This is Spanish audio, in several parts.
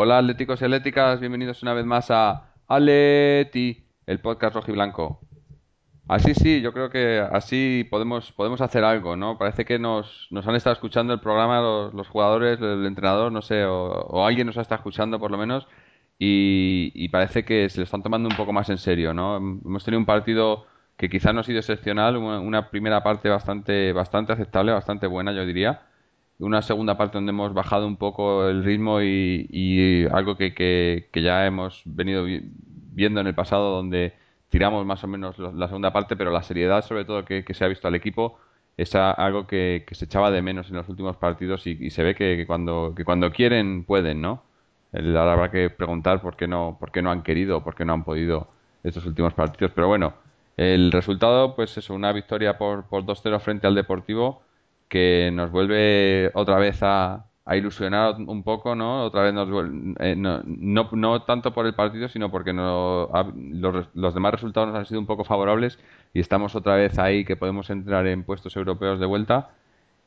Hola atléticos y atléticas, bienvenidos una vez más a Aleti, el podcast rojo y blanco. Así sí, yo creo que así podemos, podemos hacer algo, ¿no? Parece que nos, nos han estado escuchando el programa los, los jugadores, el entrenador, no sé, o, alguien nos ha estado escuchando por lo menos y, parece que se lo están tomando un poco más en serio, ¿no? Hemos tenido un partido que quizás no ha sido excepcional, una primera parte bastante, bastante aceptable, bastante buena, yo diría una segunda parte donde hemos bajado un poco el ritmo y, algo que, que, ya hemos venido viendo en el pasado donde tiramos más o menos la segunda parte, pero la seriedad sobre todo que, se ha visto al equipo es algo que, se echaba de menos en los últimos partidos y, se ve que, cuando, que cuando quieren pueden, ¿no? Ahora habrá que preguntar por qué no, por qué no han querido, por qué no han podido estos últimos partidos. Pero bueno, el resultado, pues es una victoria por, por 2-0 frente al Deportivo que nos vuelve otra vez a, ilusionar un poco, ¿no? Otra vez nos eh, no, no, tanto por el partido, sino porque no, los, los, demás resultados nos han sido un poco favorables y estamos otra vez ahí que podemos entrar en puestos europeos de vuelta.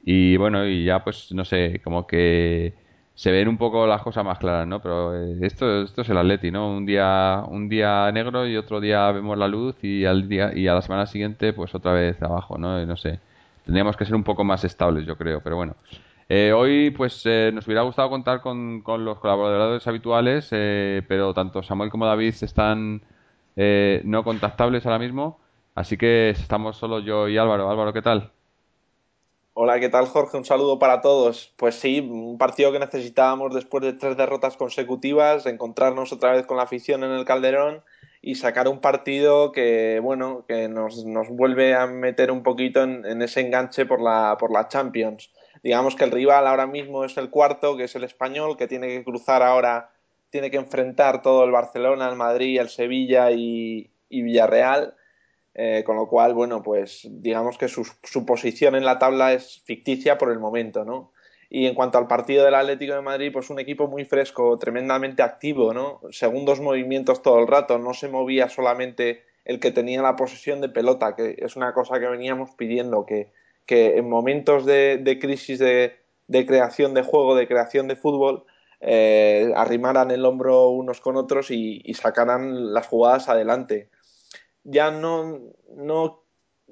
Y bueno, y ya pues no sé, como que se ven un poco las cosas más claras, ¿no? Pero eh, esto, esto es el Atleti, ¿no? Un día, un día negro y otro día vemos la luz y al día y a la semana siguiente pues otra vez abajo, ¿no? No sé tendríamos que ser un poco más estables, yo creo, pero bueno. Eh, hoy, pues, eh, nos hubiera gustado contar con, los colaboradores habituales, eh, pero tanto Samuel como David están no contactables ahora mismo, así que estamos solo yo y Álvaro. Álvaro, ¿qué tal? Hola, ¿qué tal Jorge? Un saludo para todos. Pues sí, un partido que necesitábamos después de tres derrotas consecutivas, encontrarnos otra vez con la afición en el Calderón y sacar un partido que, bueno, que nos, nos vuelve a meter un poquito en, ese enganche por la, por la Champions. Digamos que el rival ahora mismo es el cuarto, que es el español, que tiene que cruzar ahora, tiene que enfrentar todo el Barcelona, el Madrid, el Sevilla y, Villarreal. Eh, con lo cual, bueno, pues digamos que su, su posición en la tabla es ficticia por el momento, ¿no? Y en cuanto al partido del Atlético de Madrid, pues un equipo muy fresco, tremendamente activo, ¿no? Segundos movimientos todo el rato, no se movía solamente el que tenía la posesión de pelota, que es una cosa que veníamos pidiendo, que, que en momentos de, crisis de, creación de juego, de creación de fútbol, eh, arrimaran el hombro unos con otros y, y sacaran las jugadas adelante. Ya no, no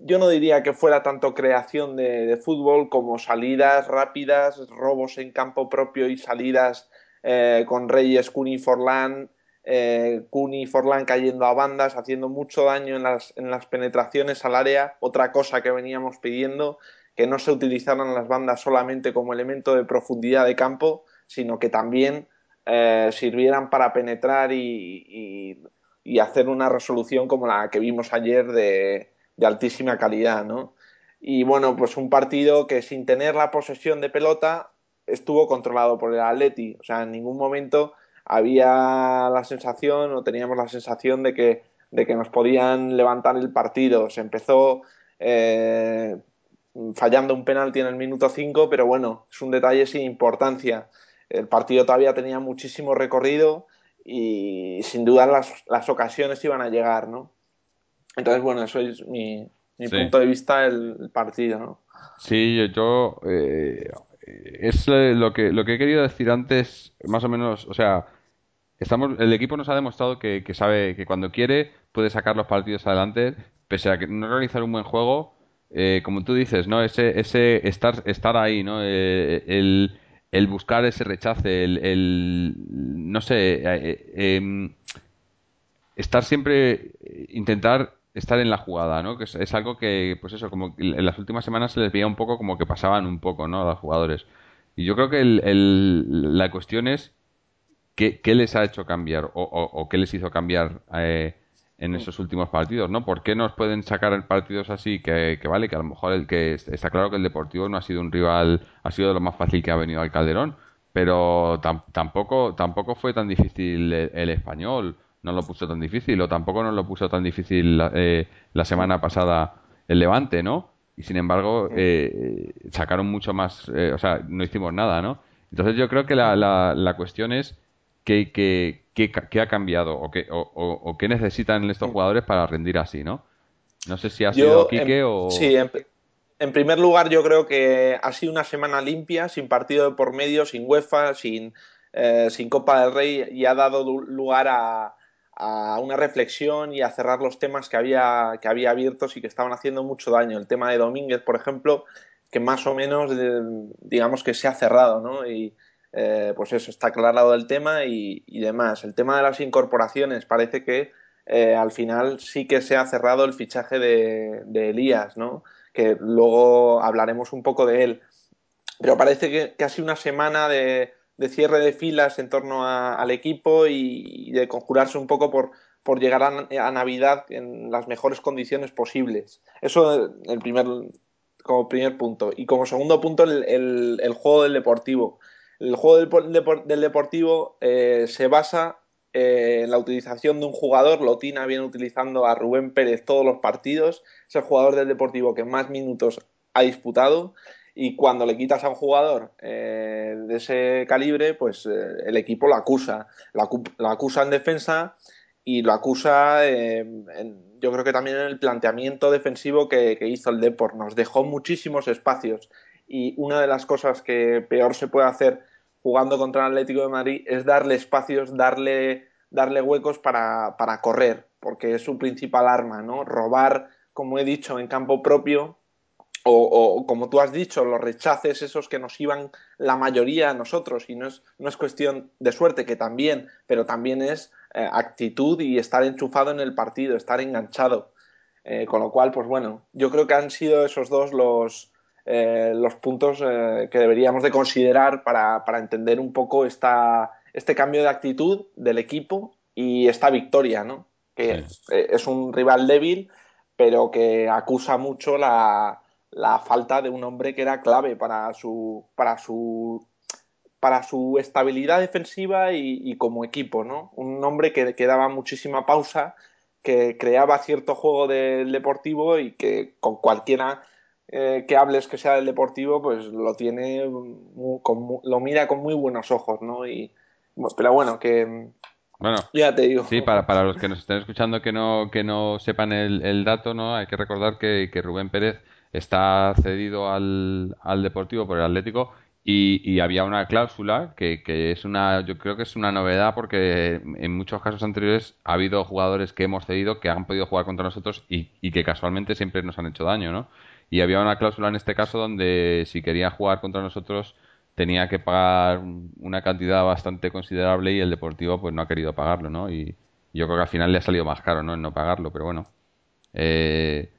yo no diría que fuera tanto creación de, fútbol como salidas rápidas, robos en campo propio y salidas eh, con Reyes, Cuni y Forlán, eh, Cuni y Forlán cayendo a bandas, haciendo mucho daño en las, en las penetraciones al área. Otra cosa que veníamos pidiendo, que no se utilizaran las bandas solamente como elemento de profundidad de campo, sino que también eh, sirvieran para penetrar y hacer una resolución como la que vimos ayer de de altísima calidad, ¿no? Y bueno, pues un partido que sin tener la posesión de pelota estuvo controlado por el Atleti, o sea, en ningún momento había la sensación o teníamos la sensación de que, de que nos podían levantar el partido. Se empezó eh, fallando un penalti en el minuto 5, pero bueno, es un detalle sin importancia. El partido todavía tenía muchísimo recorrido y sin duda las, las ocasiones iban a llegar, ¿no? Entonces, bueno, eso es mi, punto de vista del partido, ¿no? Sí, yo... Eh, es lo que, lo que he querido decir antes, más o menos, o sea, estamos, el equipo nos ha demostrado que, sabe que cuando quiere puede sacar los partidos adelante, pese a que no realizar un buen juego, eh, como tú dices, ¿no? Ese, ese estar, estar ahí, ¿no? Eh, el, el, buscar ese rechace, el, el no sé, em, estar siempre, intentar estar en la jugada, ¿no? Que es, algo que, pues eso, como en las últimas semanas se les veía un poco como que pasaban un poco, ¿no? A los jugadores. Y yo creo que el, la cuestión es qué, qué, les ha hecho cambiar o, o, qué les hizo cambiar eh, en esos últimos partidos, ¿no? ¿Por qué nos pueden sacar partidos así que, que, vale, que a lo mejor el que está claro que el Deportivo no ha sido un rival, ha sido lo más fácil que ha venido al Calderón, pero tampoco tampoco fue tan difícil el español no lo puso tan difícil, o tampoco nos lo puso tan difícil eh, la semana pasada el Levante, ¿no? Y sin embargo, eh, sacaron mucho más, eh, o sea, no hicimos nada, ¿no? Entonces yo creo que la, la, cuestión es qué que, que, ha cambiado o qué, o, qué necesitan estos jugadores para rendir así, ¿no? No sé si ha sido Quique o... Sí, en, primer lugar yo creo que ha sido una semana limpia, sin partido de por medio, sin UEFA, sin, sin Copa del Rey y ha dado lugar a, a una reflexión y a cerrar los temas que había, que había abiertos y que estaban haciendo mucho daño. El tema de Domínguez, por ejemplo, que más o menos, digamos que se ha cerrado, ¿no? Y eh, pues eso, está aclarado el tema y, demás. El tema de las incorporaciones, parece que eh, al final sí que se ha cerrado el fichaje de, Elías, ¿no? Que luego hablaremos un poco de él. Pero parece que, sido una semana de, de cierre de filas en torno al equipo y, de conjurarse un poco por, por llegar a, Navidad en las mejores condiciones posibles. Eso el primer, como primer punto. Y como segundo punto, el, el, juego del deportivo. El juego del, deportivo eh, se basa eh, en la utilización de un jugador. Lotina viene utilizando a Rubén Pérez todos los partidos. Es el jugador del deportivo que más minutos ha disputado y cuando le quitas a un jugador eh, de ese calibre, pues eh, el equipo lo acusa. Lo, acusa en defensa y lo acusa, eh, yo creo que también en el planteamiento defensivo que, hizo el Deport. Nos dejó muchísimos espacios y una de las cosas que peor se puede hacer jugando contra el Atlético de Madrid es darle espacios, darle, darle huecos para, para correr, porque es su principal arma, ¿no? Robar, como he dicho, en campo propio o, como tú has dicho, los rechaces esos que nos iban la mayoría a nosotros y no es, no es cuestión de suerte, que también, pero también es eh, actitud y estar enchufado en el partido, estar enganchado. Eh, con lo cual, pues bueno, yo creo que han sido esos dos los, eh, los puntos que deberíamos de considerar para, para entender un poco esta, este cambio de actitud del equipo y esta victoria, ¿no? Que es un rival débil, pero que acusa mucho la, la falta de un hombre que era clave para su, para su, para su estabilidad defensiva y, como equipo, ¿no? Un hombre que, que, daba muchísima pausa, que creaba cierto juego del deportivo y que con cualquiera eh, que hables que sea del deportivo, pues lo tiene, lo mira con muy buenos ojos, ¿no? Y, pero bueno, que bueno, ya te digo. Sí, para, para los que nos estén escuchando que no, que no sepan el, el dato, ¿no? Hay que recordar que, que Rubén Pérez está cedido al, al Deportivo por el Atlético y, y, había una cláusula que, que, es una, yo creo que es una novedad porque en muchos casos anteriores ha habido jugadores que hemos cedido que han podido jugar contra nosotros y, y que casualmente siempre nos han hecho daño, ¿no? Y había una cláusula en este caso donde si quería jugar contra nosotros tenía que pagar una cantidad bastante considerable y el Deportivo pues no ha querido pagarlo, ¿no? Y yo creo que al final le ha salido más caro, ¿no? En no pagarlo, pero bueno. Eh,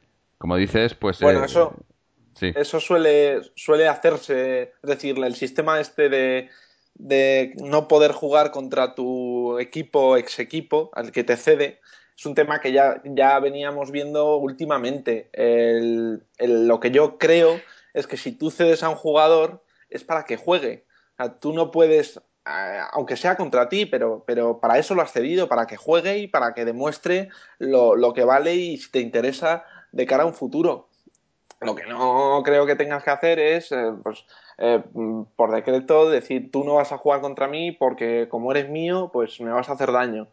como dices, pues... Bueno, eh, eso, eso suele, suele hacerse, es decir, el sistema este de, de no poder jugar contra tu equipo, ex equipo, al que te cede, es un tema que ya, ya veníamos viendo últimamente. El, lo que yo creo es que si tú cedes a un jugador es para que juegue. O sea, tú no puedes, aunque sea contra ti, pero, pero para eso lo has cedido, para que juegue y para que demuestre lo, lo que vale y si te interesa de cara a un futuro. Lo que no creo que tengas que hacer es, eh, pues, eh, por decreto, decir tú no vas a jugar contra mí porque como eres mío, pues me vas a hacer daño.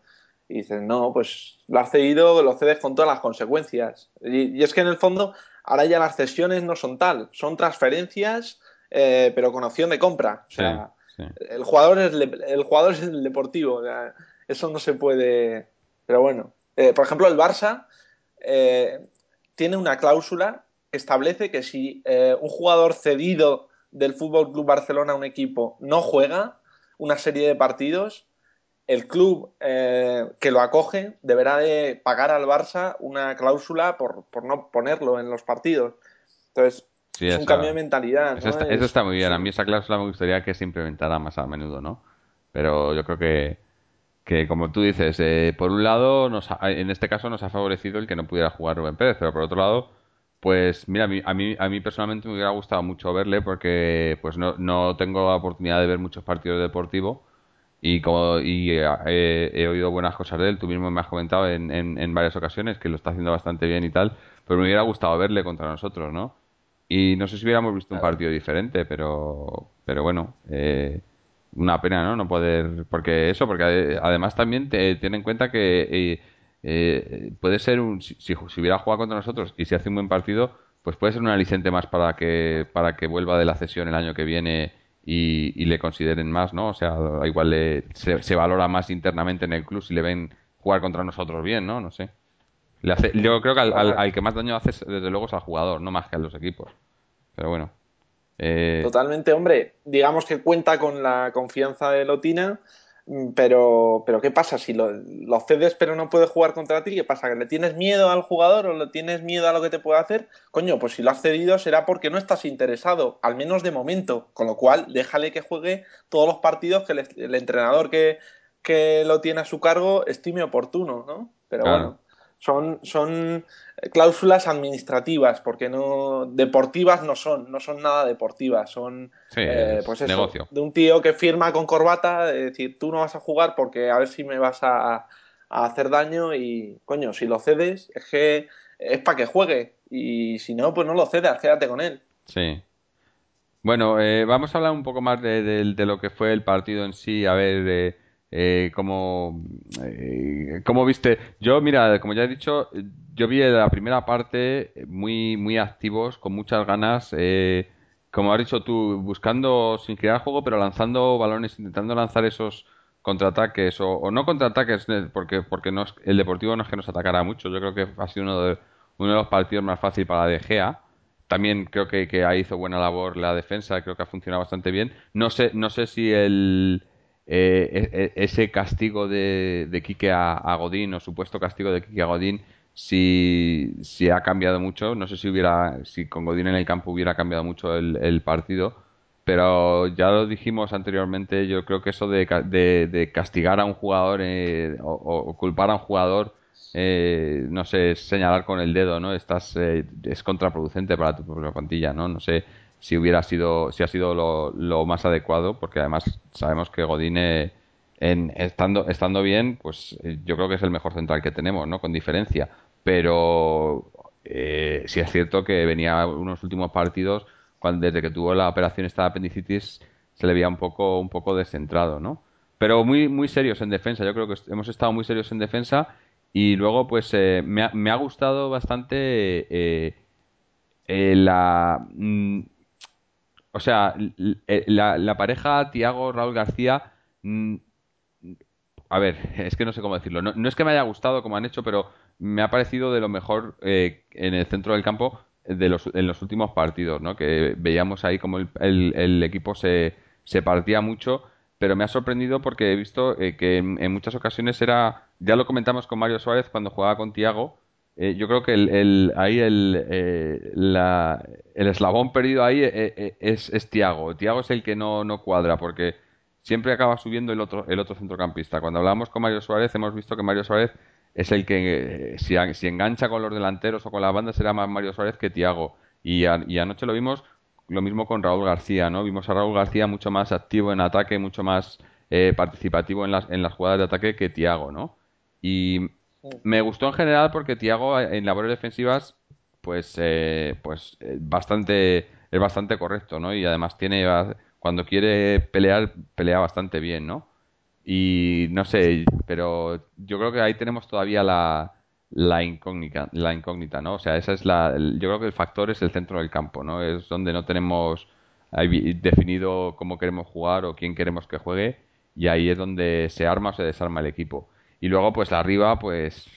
Y dices, no, pues lo has cedido, lo cedes con todas las consecuencias. Y, es que en el fondo, ahora ya las cesiones no son tal, son transferencias, eh, pero con opción de compra. O sea, El, jugador es el jugador es el deportivo. eso no se puede. Pero bueno, por ejemplo, el Barça tiene una cláusula que establece que si eh, un jugador cedido del Fútbol Club Barcelona a un equipo no juega una serie de partidos, el club eh, que lo acoge deberá de pagar al Barça una cláusula por, por no ponerlo en los partidos. Entonces, es un cambio de mentalidad. Eso, está, muy bien. A mí esa cláusula me gustaría que se implementara más a menudo, ¿no? Pero yo creo que, que como tú dices, eh, por un lado, nos en este caso nos ha favorecido el que no pudiera jugar Rubén Pérez, pero por otro lado, pues mira, a mí, a mí, a mí personalmente me hubiera gustado mucho verle porque pues no, no tengo la oportunidad de ver muchos partidos deportivos y como y eh, he, oído buenas cosas de él, tú mismo me has comentado en, en, varias ocasiones que lo está haciendo bastante bien y tal, pero me hubiera gustado verle contra nosotros, ¿no? Y no sé si hubiéramos visto un partido diferente, pero, pero bueno, eh, una pena, ¿no? No poder, porque eso, porque además también te, ten en cuenta que eh, puede ser un, si, si, hubiera jugado contra nosotros y si hace un buen partido, pues puede ser un aliciente más para que, para que vuelva de la cesión el año que viene y, le consideren más, ¿no? O sea, igual se, valora más internamente en el club si le ven jugar contra nosotros bien, ¿no? No sé. Le hace, yo creo que al, que más daño hace, desde luego, es al jugador, no más que a los equipos. Pero bueno. Eh, Totalmente, hombre. Digamos que cuenta con la confianza de Lotina Mm, pero, pero ¿qué pasa? Si lo, cedes pero no puede jugar contra ti, ¿qué pasa? ¿Que le tienes miedo al jugador o le tienes miedo a lo que te puede hacer? Coño, pues si lo has cedido será porque no estás interesado, al menos de momento. Con lo cual, déjale que juegue todos los partidos que el, entrenador que, que, lo tiene a su cargo estime oportuno, ¿no? Pero bueno son, son cláusulas administrativas, porque no deportivas no son, no son nada deportivas, son eh, pues negocio. de un tío que firma con corbata, de decir tú no vas a jugar porque a ver si me vas a, hacer daño y coño, si lo cedes es que es para que juegue y si no, pues no lo cedas, quédate con él. Sí. Bueno, eh, vamos a hablar un poco más de, de, lo que fue el partido en sí, a ver... Eh, eh, como, eh, como viste, yo mira, como ya he dicho, yo vi la primera parte muy, muy activos, con muchas ganas, eh, como has dicho tú, buscando sin crear juego, pero lanzando balones, intentando lanzar esos contraataques o, no contraataques, porque, porque no el Deportivo no es que nos atacara mucho, yo creo que ha sido uno de, uno de los partidos más fáciles para De Gea. También creo que, que ahí hizo buena labor la defensa, creo que ha funcionado bastante bien. No sé, no sé si el, eh, e, e, ese castigo de, de Quique a, Godín o supuesto castigo de Quique a Godín si, si ha cambiado mucho. No sé si hubiera si con Godín en el campo hubiera cambiado mucho el, partido, pero ya lo dijimos anteriormente. Yo creo que eso de, de, castigar a un jugador eh, o, culpar a un jugador eh, no sé, señalar con el dedo, ¿no? Estás, es contraproducente para tu propia plantilla, ¿no? No sé, si hubiera sido, si ha sido lo, más adecuado, porque además sabemos que Godine estando, estando bien, pues eh, yo creo que es el mejor central que tenemos, ¿no? Con diferencia. Pero eh, sí es cierto que venía unos últimos partidos, cuando, desde que tuvo la operación esta apendicitis, se le veía un poco, un poco descentrado, ¿no? Pero muy, muy serios en defensa. Yo creo que hemos estado muy serios en defensa. Y luego, pues, eh, me, ha, gustado bastante la. Mm, o sea, eh, la, pareja Tiago-Raúl García. Mm, a ver, es que no sé cómo decirlo. No, es que me haya gustado como han hecho, pero me ha parecido de lo mejor eh, en el centro del campo de los, en los últimos partidos, ¿no? Que veíamos ahí como el, equipo se, se, partía mucho, pero me ha sorprendido porque he visto eh, que en, en, muchas ocasiones era, ya lo comentamos con Mario Suárez cuando jugaba con Tiago, eh, yo creo que el, ahí el, eh, el eslabón perdido ahí eh, es, es Tiago. Tiago es el que no, no cuadra porque siempre acaba subiendo el otro, el otro centrocampista. Cuando hablamos con Mario Suárez hemos visto que Mario Suárez es el que si, si engancha con los delanteros o con la banda será más Mario Suárez que Tiago. Y, y anoche lo vimos lo mismo con Raúl García, ¿no? Vimos a Raúl García mucho más activo en ataque, mucho más participativo en las, en las jugadas de ataque que Tiago, ¿no? Y me gustó en general porque Tiago en labores defensivas, pues, eh, pues eh, bastante, es bastante correcto, ¿no? Y además tiene, cuando quiere pelear, pelea bastante bien, ¿no? Y no sé, pero yo creo que ahí tenemos todavía la, la incógnita, la incógnita, ¿no? O sea, esa es la, yo creo que el factor es el centro del campo, ¿no? Es donde no tenemos definido cómo queremos jugar o quién queremos que juegue y ahí es donde se arma o se desarma el equipo. Y luego, pues arriba, pues,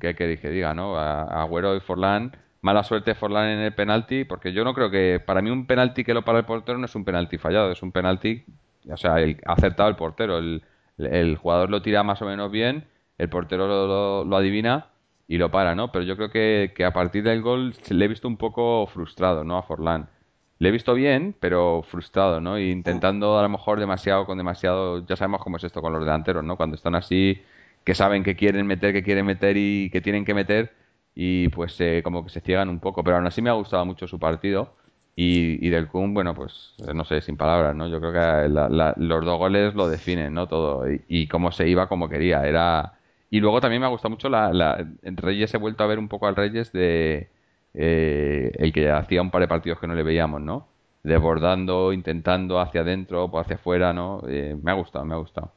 ¿qué que dije? Diga, ¿no? Agüero y Forlán. Mala suerte Forlán en el penalti, porque yo no creo que. Para mí, un penalti que lo para el portero no es un penalti fallado, es un penalti. O sea, el, acertado el portero. El, el jugador lo tira más o menos bien, el portero lo, adivina y lo para, ¿no? Pero yo creo que, que, a partir del gol le he visto un poco frustrado, ¿no? A Forlán. Le he visto bien, pero frustrado, ¿no? Intentando a lo mejor demasiado con demasiado... Ya sabemos cómo es esto con los delanteros, ¿no? Cuando están así, que saben que quieren meter, que quieren meter y que tienen que meter y pues eh, como que se ciegan un poco. Pero aún así me ha gustado mucho su partido. Y, del Kun, bueno, pues no sé, sin palabras, ¿no? Yo creo que los dos goles lo definen, ¿no? Todo. Y, cómo se iba como quería. Era... Y luego también me ha gustado mucho la, la... Reyes, he vuelto a ver un poco al Reyes de... Eh, el que hacía un par de partidos que no le veíamos, ¿no? Desbordando, intentando hacia adentro, o hacia afuera, ¿no? Eh, me ha gustado, me ha gustado.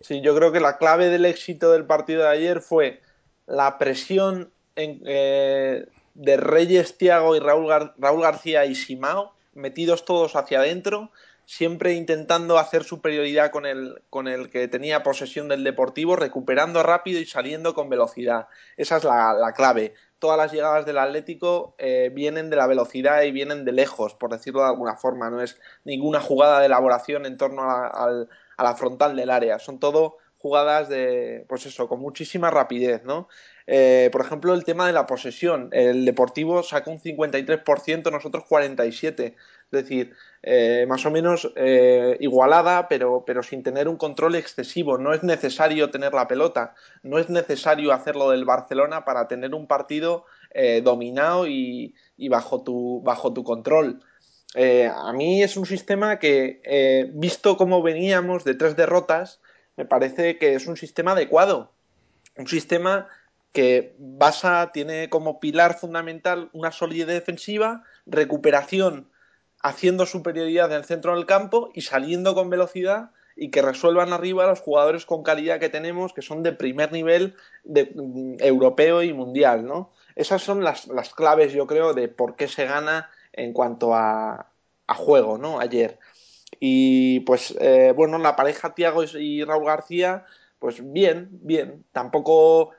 Sí, yo creo que la clave del éxito del partido de ayer fue la presión en, eh, de Reyes, Tiago y Raúl, Raúl García y Simao, metidos todos hacia adentro, siempre intentando hacer superioridad con el, con el que tenía posesión del Deportivo, recuperando rápido y saliendo con velocidad. Esa es la, clave. Todas las llegadas del Atlético eh, vienen de la velocidad y vienen de lejos, por decirlo de alguna forma. No es ninguna jugada de elaboración en torno a, a la frontal del área. Son todo jugadas de, pues eso, con muchísima rapidez, ¿no? Eh, por ejemplo, el tema de la posesión. El Deportivo saca un 53%, nosotros 47%. Es decir, eh, más o menos eh, igualada, pero, pero sin tener un control excesivo. No es necesario tener la pelota, no es necesario hacerlo del Barcelona para tener un partido dominado y, y, bajo, tu, bajo tu control. A mí es un sistema que, visto cómo veníamos de tres derrotas, me parece que es un sistema adecuado. Un sistema que basa, tiene como pilar fundamental una solidez defensiva, recuperación haciendo superioridad en el centro del campo y saliendo con velocidad y que resuelvan arriba los jugadores con calidad que tenemos, que son de primer nivel mm, europeo y mundial, ¿no? Esas son las, claves, yo creo, de por qué se gana en cuanto a, juego, ¿no? Ayer. Y pues, eh, bueno, la pareja Tiago y Raúl García, pues bien, bien. Tampoco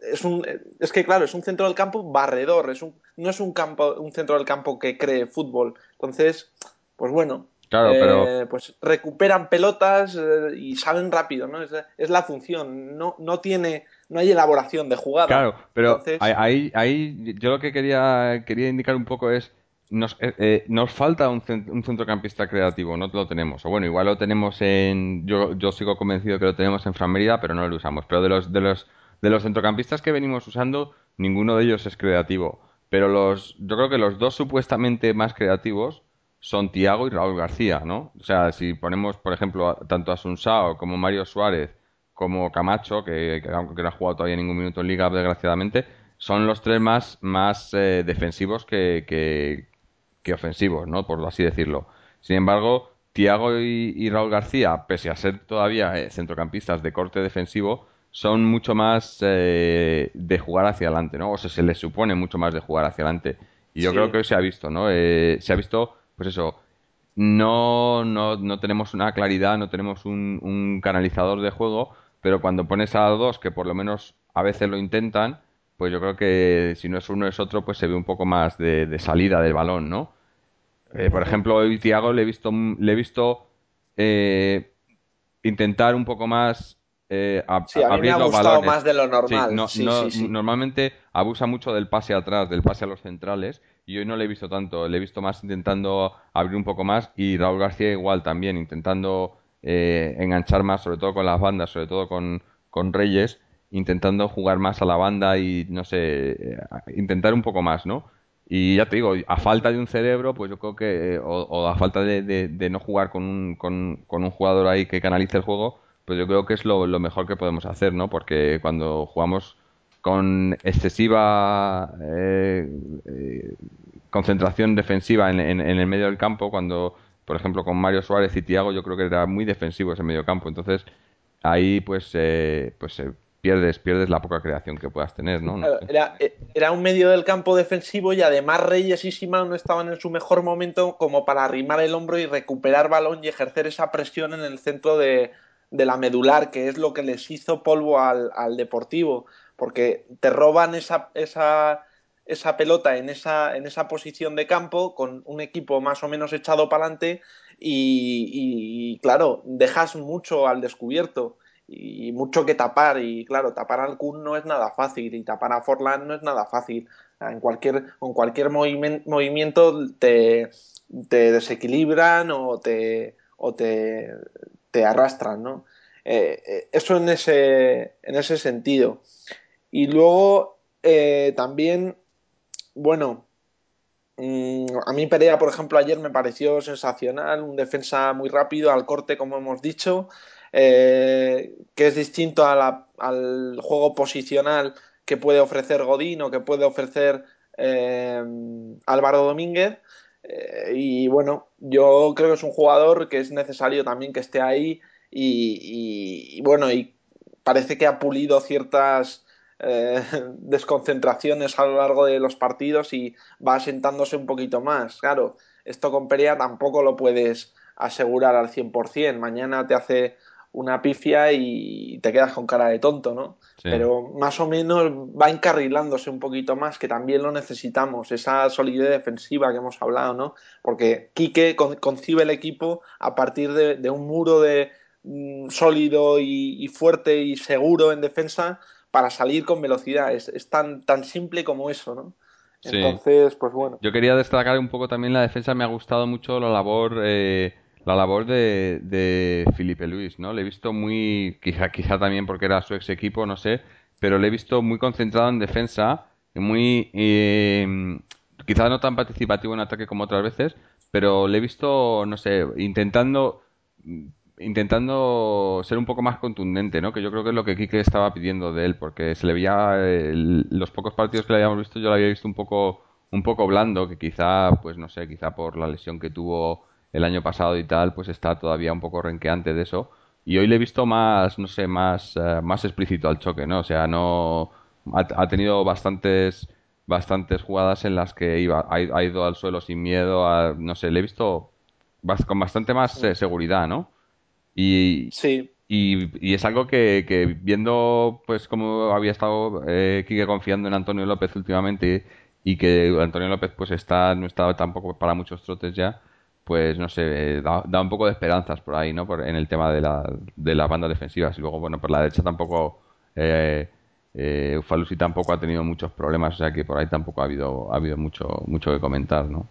es un es que claro es un centro del campo barredor es un no es un campo un centro del campo que cree fútbol entonces pues bueno claro eh, pues recuperan pelotas eh, y salen rápido no es, la función no no tiene no hay elaboración de jugada claro pero ahí ahí yo lo que quería quería indicar un poco es nos, eh, nos falta un, un, centrocampista creativo, no lo tenemos. O bueno, igual lo tenemos en. Yo, yo sigo convencido que lo tenemos en Fran pero no lo usamos. Pero de los, de los de los centrocampistas que venimos usando, ninguno de ellos es creativo. Pero los, yo creo que los dos supuestamente más creativos son Tiago y Raúl García, ¿no? O sea, si ponemos, por ejemplo, tanto a Sunsao como Mario Suárez como Camacho, que, aunque no ha jugado todavía ningún minuto en liga, desgraciadamente, son los tres más, más eh, defensivos que, que, ofensivos, ¿no? Por así decirlo. Sin embargo, Tiago y, Raúl García, pese a ser todavía eh, centrocampistas de corte defensivo, son mucho más eh, de jugar hacia adelante, ¿no? O sea, se les supone mucho más de jugar hacia adelante. Y yo creo que se ha visto, ¿no? Eh, se ha visto, pues eso, no, no, no tenemos una claridad, no tenemos un, un, canalizador de juego, pero cuando pones a dos que por lo menos a veces lo intentan, pues yo creo que si no es uno es otro, pues se ve un poco más de, salida del balón, ¿no? Eh, por ejemplo, hoy Thiago le he visto, le he visto intentar un poco más eh, sí, a mí me ha gustado más de lo normal. normalmente abusa mucho del pase atrás, del pase a los centrales, y hoy no le he visto tanto. Le he visto más intentando abrir un poco más, y Raúl García igual también, intentando eh, enganchar más, sobre todo con las bandas, sobre todo con, con Reyes, intentando jugar más a la banda y, no sé, eh, intentar un poco más, ¿no? Y ya te digo, a falta de un cerebro, pues yo creo que, o, a falta de, no jugar con un, con, con un jugador ahí que canalice el juego, pues yo creo que es lo, mejor que podemos hacer, ¿no? Porque cuando jugamos con excesiva eh, eh, concentración defensiva en, el medio del campo, cuando, por ejemplo, con Mario Suárez y Tiago, yo creo que era muy defensivo ese medio campo. Entonces, ahí pues, eh, pues pierdes, pierdes la poca creación que puedas tener, ¿no? era, era, un medio del campo defensivo y además Reyes y Simão no estaban en su mejor momento como para arrimar el hombro y recuperar balón y ejercer esa presión en el centro de de la medular, que es lo que les hizo polvo al, al Deportivo, porque te roban esa, esa, esa pelota en esa, en esa posición de campo con un equipo más o menos echado para adelante y, claro, dejas mucho al descubierto y mucho que tapar y claro, tapar al Kun no es nada fácil y tapar a Forlan no es nada fácil. En cualquier, con cualquier movimiento te, te desequilibran o te, o te, te arrastran, ¿no? Eh, eh, eso en ese, en ese sentido. Y luego eh, también, bueno, mm, a mí Perea, por ejemplo, ayer me pareció sensacional, un defensa muy rápido al corte, como hemos dicho, que es distinto al juego posicional que puede ofrecer Godín o que puede ofrecer Álvaro Domínguez. y bueno, yo creo que es un jugador que es necesario también que esté ahí y, bueno, y parece que ha pulido ciertas eh, desconcentraciones a lo largo de los partidos y va asentándose un poquito más. Claro, esto con Perea tampoco lo puedes asegurar al 100%. Mañana te hace una pifia y te quedas con cara de tonto, ¿no? Pero más o menos va encarrilándose un poquito más, que también lo necesitamos, esa solidez defensiva que hemos hablado, ¿no? Porque Quique concibe el equipo a partir de un muro de, Mm, sólido y, fuerte y seguro en defensa para salir con velocidad. Es, tan, tan simple como eso, ¿no? Entonces, pues bueno. Yo quería destacar un poco también la defensa. Me ha gustado mucho la labor, eh, la labor de, de Felipe Luis, ¿no? Le he visto muy, quizá, quizá también porque era su ex equipo, no sé, pero le he visto muy concentrado en defensa, muy, eh, quizá no tan participativo en ataque como otras veces, pero le he visto, no sé, intentando intentando ser un poco más contundente, ¿no? Que yo creo que es lo que Quique estaba pidiendo de él, porque se le veía los pocos partidos que le habíamos visto, yo lo había visto un poco un poco blando, que quizá, pues no sé, quizá por la lesión que tuvo el año pasado y tal, pues está todavía un poco renqueante de eso. Y hoy le he visto más, no sé, más, eh, más explícito al choque, ¿no? O sea, no ha, tenido bastantes bastantes jugadas en las que iba ha, ido al suelo sin miedo, no sé, le he visto con bastante más eh, seguridad, ¿no? Y, sí. y, es algo que, viendo pues cómo había estado eh, confiando en Antonio López últimamente y que Antonio López pues está no está tampoco para muchos trotes ya, pues no sé, eh, da, un poco de esperanzas por ahí, ¿no? Por, en el tema de la, de la banda defensiva. Y luego, bueno, por la derecha tampoco... Eh, eh, Ufalusi tampoco ha tenido muchos problemas, o sea que por ahí tampoco ha habido, ha habido mucho, mucho que comentar, ¿no?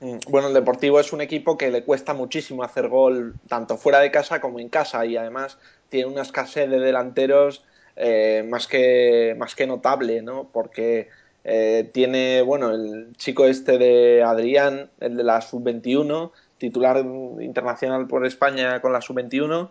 Mm, bueno, el Deportivo es un equipo que le cuesta muchísimo hacer gol tanto fuera de casa como en casa y además tiene una escasez de delanteros eh, más, que, más que notable, ¿no? Porque eh, tiene, bueno, el chico este de Adrián, el de la sub-21, titular internacional por España con la sub-21,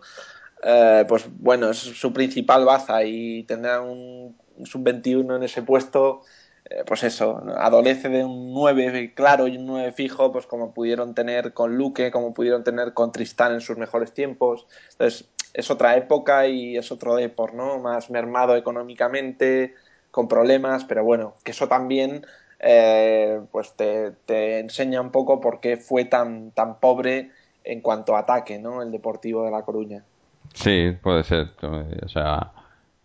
eh, pues bueno, es su principal baza y tendrá un sub-21 en ese puesto eh, pues eso, adolece de un 9 claro y un 9 fijo, pues como pudieron tener con Luque, como pudieron tener con Tristán en sus mejores tiempos. Entonces, es otra época y es otro Depor, ¿no? Más mermado económicamente, con problemas, pero bueno, que eso también eh, pues te, te, enseña un poco por qué fue tan, tan pobre en cuanto a ataque, ¿no? El Deportivo de La Coruña. Sí, puede ser. O sea,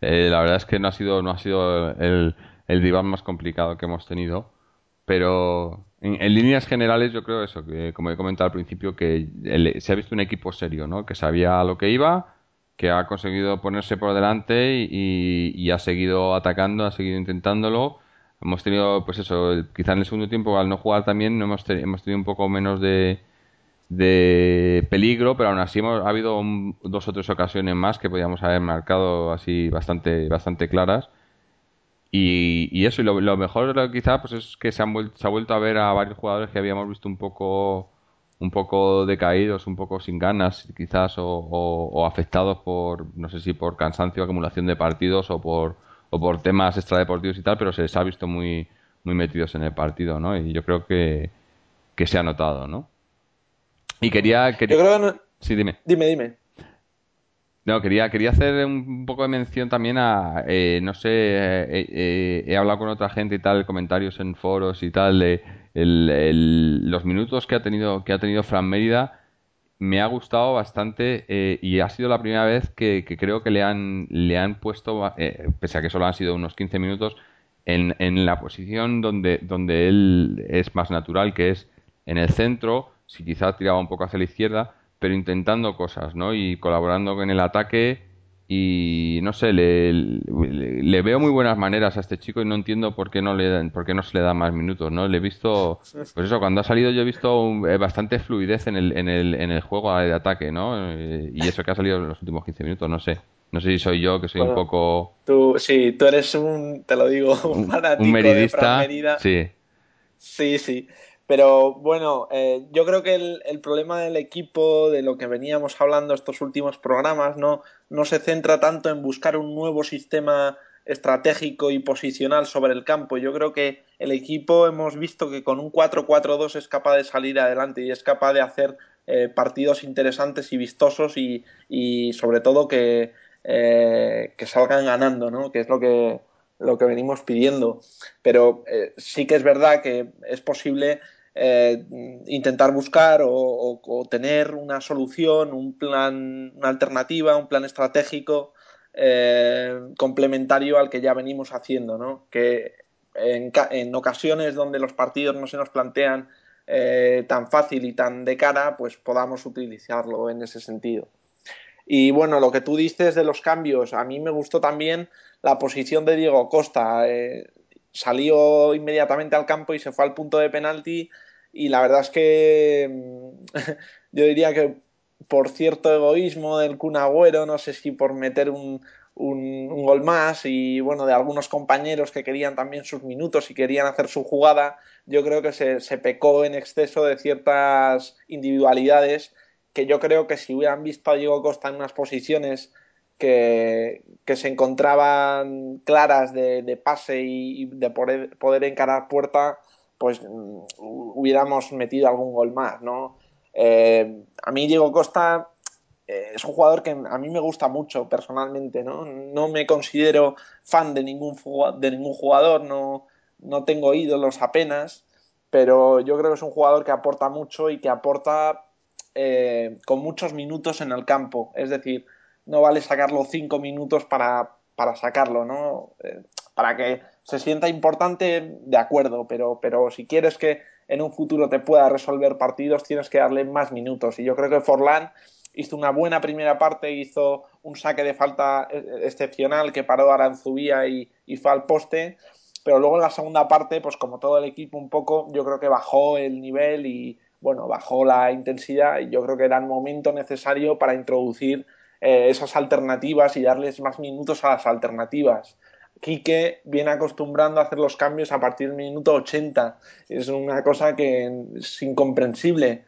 eh, la verdad es que no ha sido, no ha sido el el diván más complicado que hemos tenido. Pero en, líneas generales yo creo eso, que como he comentado al principio, que se ha visto un equipo serio, ¿no? Que sabía lo que iba, que ha conseguido ponerse por delante y, ha seguido atacando, ha seguido intentándolo. Hemos tenido, pues eso, quizá en el segundo tiempo al no jugar también no hemos, hemos tenido un poco menos de, peligro, pero aún así hemos, ha habido dos o tres ocasiones más que podíamos haber marcado así bastante, bastante claras y, eso, y lo, mejor quizá pues es que se, han se ha vuelto a ver a varios jugadores que habíamos visto un poco un poco decaídos, un poco sin ganas quizás o, afectados por, no sé si por cansancio, acumulación de partidos o por, o por temas extradeportivos y tal, pero se les ha visto muy, muy metidos en el partido, ¿no? Y yo creo que, que se ha notado, ¿no? Y quería... quería... Sí, dime. Dime, dime. No, quería, quería hacer un poco de mención también a, eh, no sé, eh, eh, he hablado con otra gente y tal, comentarios en foros y tal, de los minutos que ha tenido, que ha tenido Fran Mérida, me ha gustado bastante y ha sido la primera vez que, creo que le han, le han puesto, pese a que solo han sido unos 15 minutos, en, en la posición donde, donde él es más natural, que es en el centro, si quizá tiraba un poco hacia la izquierda, pero intentando cosas, ¿no? Y colaborando con el ataque y no sé, le, le, veo muy buenas maneras a este chico y no entiendo por qué no le por qué no se le da más minutos, ¿no? Le he visto, pues eso, cuando ha salido yo he visto eh, bastante fluidez en el, en el, en el juego de ataque, ¿no? Eh, y eso que ha salido en los últimos 15 minutos, no sé. No sé si soy yo, que soy un poco... Tú, sí, tú eres un, te lo digo, un, fanático un meridista. Sí. Sí, sí. Pero bueno, eh, yo creo que el, problema del equipo, de lo que veníamos hablando estos últimos programas, no, no se centra tanto en buscar un nuevo sistema estratégico y posicional sobre el campo. Yo creo que el equipo hemos visto que con un 4-4-2 es capaz de salir adelante y es capaz de hacer eh, partidos interesantes y vistosos y, y sobre todo que, eh, que salgan ganando, ¿no? que es lo que, lo que venimos pidiendo. Pero sí que es verdad que es posible eh, intentar buscar o, tener una solución, un plan, una alternativa, un plan estratégico eh, complementario al que ya venimos haciendo, ¿no? Que en, ocasiones donde los partidos no se nos plantean eh, tan fácil y tan de cara, pues podamos utilizarlo en ese sentido. Y bueno, lo que tú dices de los cambios, a mí me gustó también la posición de Diego Costa salió inmediatamente al campo y se fue al punto de penalti. Y la verdad es que mm, yo diría que por cierto egoísmo del Kun Agüero, no sé si por meter un, un, gol más y bueno, de algunos compañeros que querían también sus minutos y querían hacer su jugada, yo creo que se, se pecó en exceso de ciertas individualidades que yo creo que si hubieran visto a Diego Costa en unas posiciones que, se encontraban claras de, pase y, de poder, encarar puerta, pues mm, hubiéramos metido algún gol más, ¿no? Eh, a mí Diego Costa eh, es un jugador que a mí me gusta mucho personalmente, ¿no? No me considero fan de ningún, de ningún jugador, no, no tengo ídolos apenas, pero yo creo que es un jugador que aporta mucho y que aporta eh, con muchos minutos en el campo. Es decir, no vale sacarlo cinco minutos para, para sacarlo, ¿no? Eh, para que se sienta importante, de acuerdo, pero, pero si quieres que en un futuro te pueda resolver partidos, tienes que darle más minutos. Y yo creo que Forlán hizo una buena primera parte, hizo un saque de falta eh, excepcional que paró a Aranzubía y, y fue al poste, pero luego en la segunda parte, pues como todo el equipo un poco, yo creo que bajó el nivel y, bueno, bajó la intensidad y yo creo que era el momento necesario para introducir eh, esas alternativas y darles más minutos a las alternativas. Quique viene acostumbrando a hacer los cambios a partir del minuto 80. Es una cosa que es incomprensible.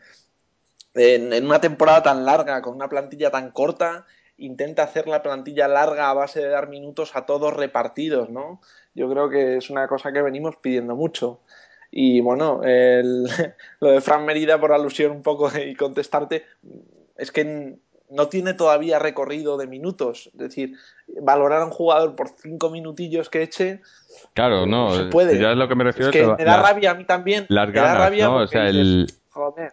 En, una temporada tan larga, con una plantilla tan corta, intenta hacer la plantilla larga a base de dar minutos a todos repartidos, ¿no? Yo creo que es una cosa que venimos pidiendo mucho. Y bueno, lo de Fran Merida, por alusión un poco y contestarte, es que no tiene todavía recorrido de minutos. Es decir, valorar a un jugador por cinco minutillos que eche. Claro, eh, no, se puede. Ya es lo que me refiero. Es que me da rabia a mí también. Las ganas, ¿no? O sea, el,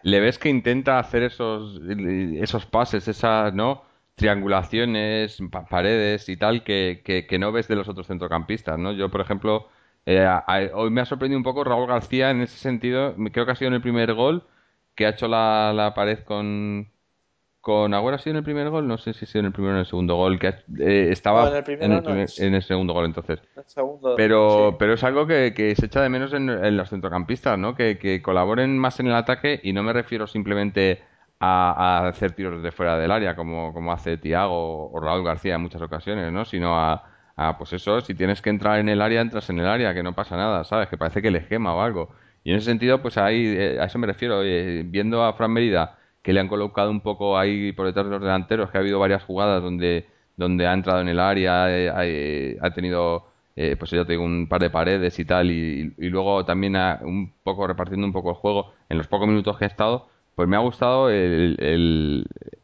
le ves que intenta hacer esos, esos pases, esas, ¿no? Triangulaciones, paredes y tal, que, que, no ves de los otros centrocampistas, ¿no? Yo, por ejemplo, eh, hoy me ha sorprendido un poco Raúl García en ese sentido. Creo que ha sido en el primer gol que ha hecho la, la pared con, con Agüero ha sido en el primer gol, no sé si ha sido en el primero o en el segundo gol, que eh, estaba en, el segundo gol entonces. pero, pero es algo que, se echa de menos en, los centrocampistas, ¿no? Que, colaboren más en el ataque y no me refiero simplemente a, hacer tiros de fuera del área como, como hace Tiago o Raúl García en muchas ocasiones, ¿no? Sino a, pues eso, si tienes que entrar en el área, entras en el área, que no pasa nada, ¿sabes? Que parece que le gema o algo. Y en ese sentido, pues ahí, eh, a eso me refiero, viendo a Fran Merida que le han colocado un poco ahí por detrás de los delanteros, que ha habido varias jugadas donde, donde ha entrado en el área, eh, eh, ha, tenido, eh, pues ya tengo un par de paredes y tal, y, luego también ha, un poco repartiendo un poco el juego en los pocos minutos que ha estado, pues me ha gustado el,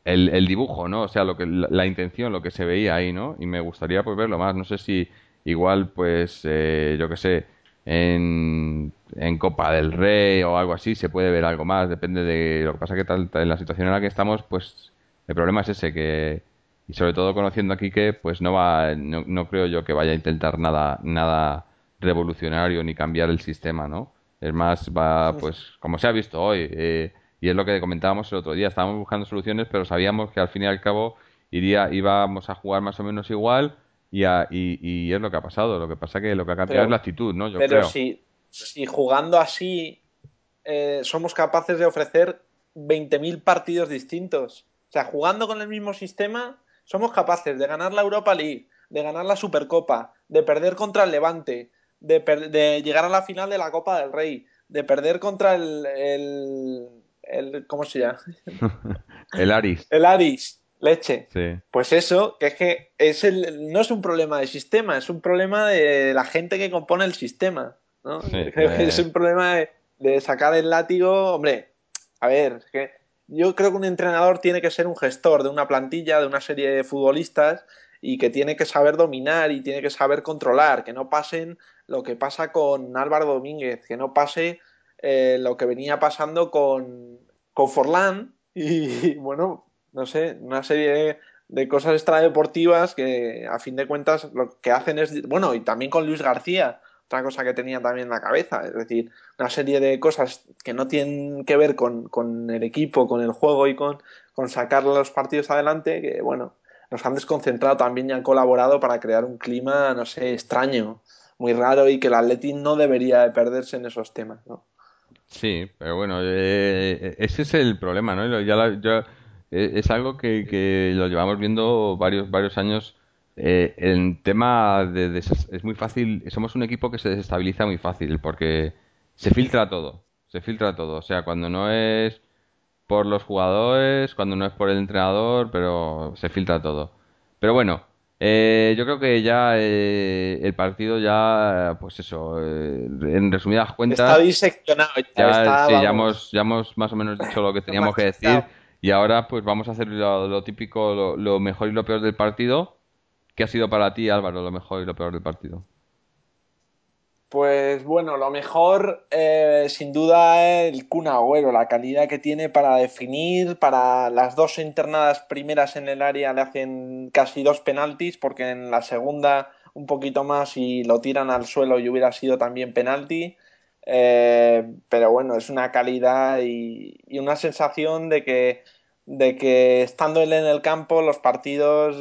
el, dibujo, ¿no? O sea, lo que, la, intención, lo que se veía ahí, ¿no? Y me gustaría pues verlo más. No sé si igual, pues, yo qué sé, en, Copa del Rey o algo así se puede ver algo más, depende de lo que pasa que tal, en la situación en la que estamos, pues el problema es ese que y sobre todo conociendo aquí que pues no va no, no creo yo que vaya a intentar nada nada revolucionario ni cambiar el sistema, ¿no? Es más va pues como se ha visto hoy eh, Y es lo que comentábamos el otro día. Estábamos buscando soluciones, pero sabíamos que al fin y al cabo iría, íbamos a jugar más o menos igual y, y, es lo que ha pasado. Lo que pasa que lo que ha cambiado es la actitud, ¿no? Yo pero Si, si jugando así eh, somos capaces de ofrecer 20.000 partidos distintos. O sea, jugando con el mismo sistema, somos capaces de ganar la Europa League, de ganar la Supercopa, de perder contra el Levante, de, de llegar a la final de la Copa del Rey, de perder contra el, el, ¿cómo se llama? el Aris. El Aris, leche. Pues eso, que es que es el, no es un problema de sistema, es un problema de la gente que compone el sistema. ¿no? es un problema de, sacar el látigo, hombre, a ver, que yo creo que un entrenador tiene que ser un gestor de una plantilla, de una serie de futbolistas y que tiene que saber dominar y tiene que saber controlar, que no pasen lo que pasa con Álvaro Domínguez, que no pase eh, lo que venía pasando con, con Forlán y, bueno, no sé, una serie de, cosas extradeportivas que a fin de cuentas lo que hacen es, bueno, y también con Luis García, otra cosa que tenía también en la cabeza, es decir, una serie de cosas que no tienen que ver con, con el equipo, con el juego y con, con sacar los partidos adelante, que bueno, nos han desconcentrado también y han colaborado para crear un clima, no sé, extraño, muy raro y que el Atleti no debería de perderse en esos temas, ¿no? Sí, pero bueno, eh, ese es el problema, ¿no? Ya, eh, es algo que, que, lo llevamos viendo varios varios años. Eh, el tema de, es muy fácil. Somos un equipo que se desestabiliza muy fácil porque se filtra todo, se filtra todo. O sea, cuando no es por los jugadores, cuando no es por el entrenador, pero se filtra todo. Pero bueno, eh, yo creo que ya eh, el partido ya, pues eso, eh, en resumidas cuentas... Está diseccionado. Ya, sí, ya hemos, ya hemos más o menos dicho lo que teníamos que decir y ahora pues vamos a hacer lo, típico, lo mejor y lo peor del partido. ¿Qué ha sido para ti, Álvaro, lo mejor y lo peor del partido? Pues bueno, lo mejor eh, sin duda el Kun Agüero, la calidad que tiene para definir, para las dos internadas primeras en el área le hacen casi dos penaltis, porque en la segunda un poquito más y lo tiran al suelo y hubiera sido también penalti. Eh, pero bueno, es una calidad y, una sensación de que, de que estando él en el campo los partidos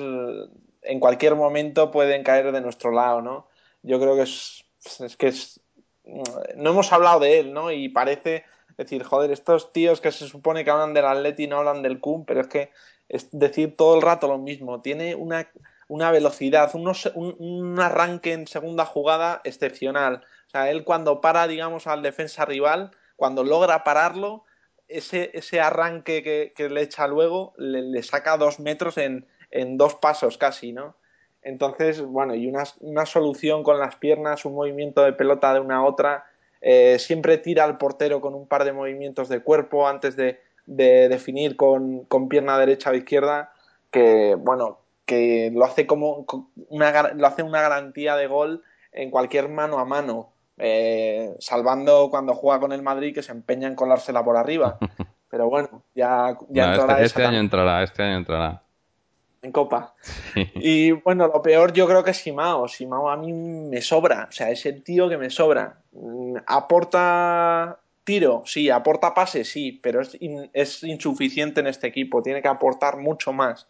en cualquier momento pueden caer de nuestro lado, ¿no? Yo creo que es es que es, no hemos hablado de él, ¿no? Y parece decir, joder, estos tíos que se supone que hablan del Atleti no hablan del Kun, pero es que es decir todo el rato lo mismo. Tiene una, una velocidad, un, arranque en segunda jugada excepcional. O sea, él cuando para, digamos, al defensa rival, cuando logra pararlo, ese, ese arranque que, le echa luego le, saca dos metros en, en dos pasos casi, ¿no? Entonces, bueno, y una, una solución con las piernas, un movimiento de pelota de una a otra, eh, siempre tira al portero con un par de movimientos de cuerpo antes de, definir con, pierna derecha o izquierda, que, bueno, que lo hace como una, lo hace una garantía de gol en cualquier mano a mano, eh, salvando cuando juega con el Madrid que se empeña en colársela por arriba. Pero bueno, ya, ya este, este año entrará, este año entrará en Copa. Y bueno, lo peor yo creo que es Simao. Simao a mí me sobra, o sea, es el tío que me sobra. Mm, aporta tiro, sí, aporta pase, sí, pero es, es insuficiente en este equipo, tiene que aportar mucho más.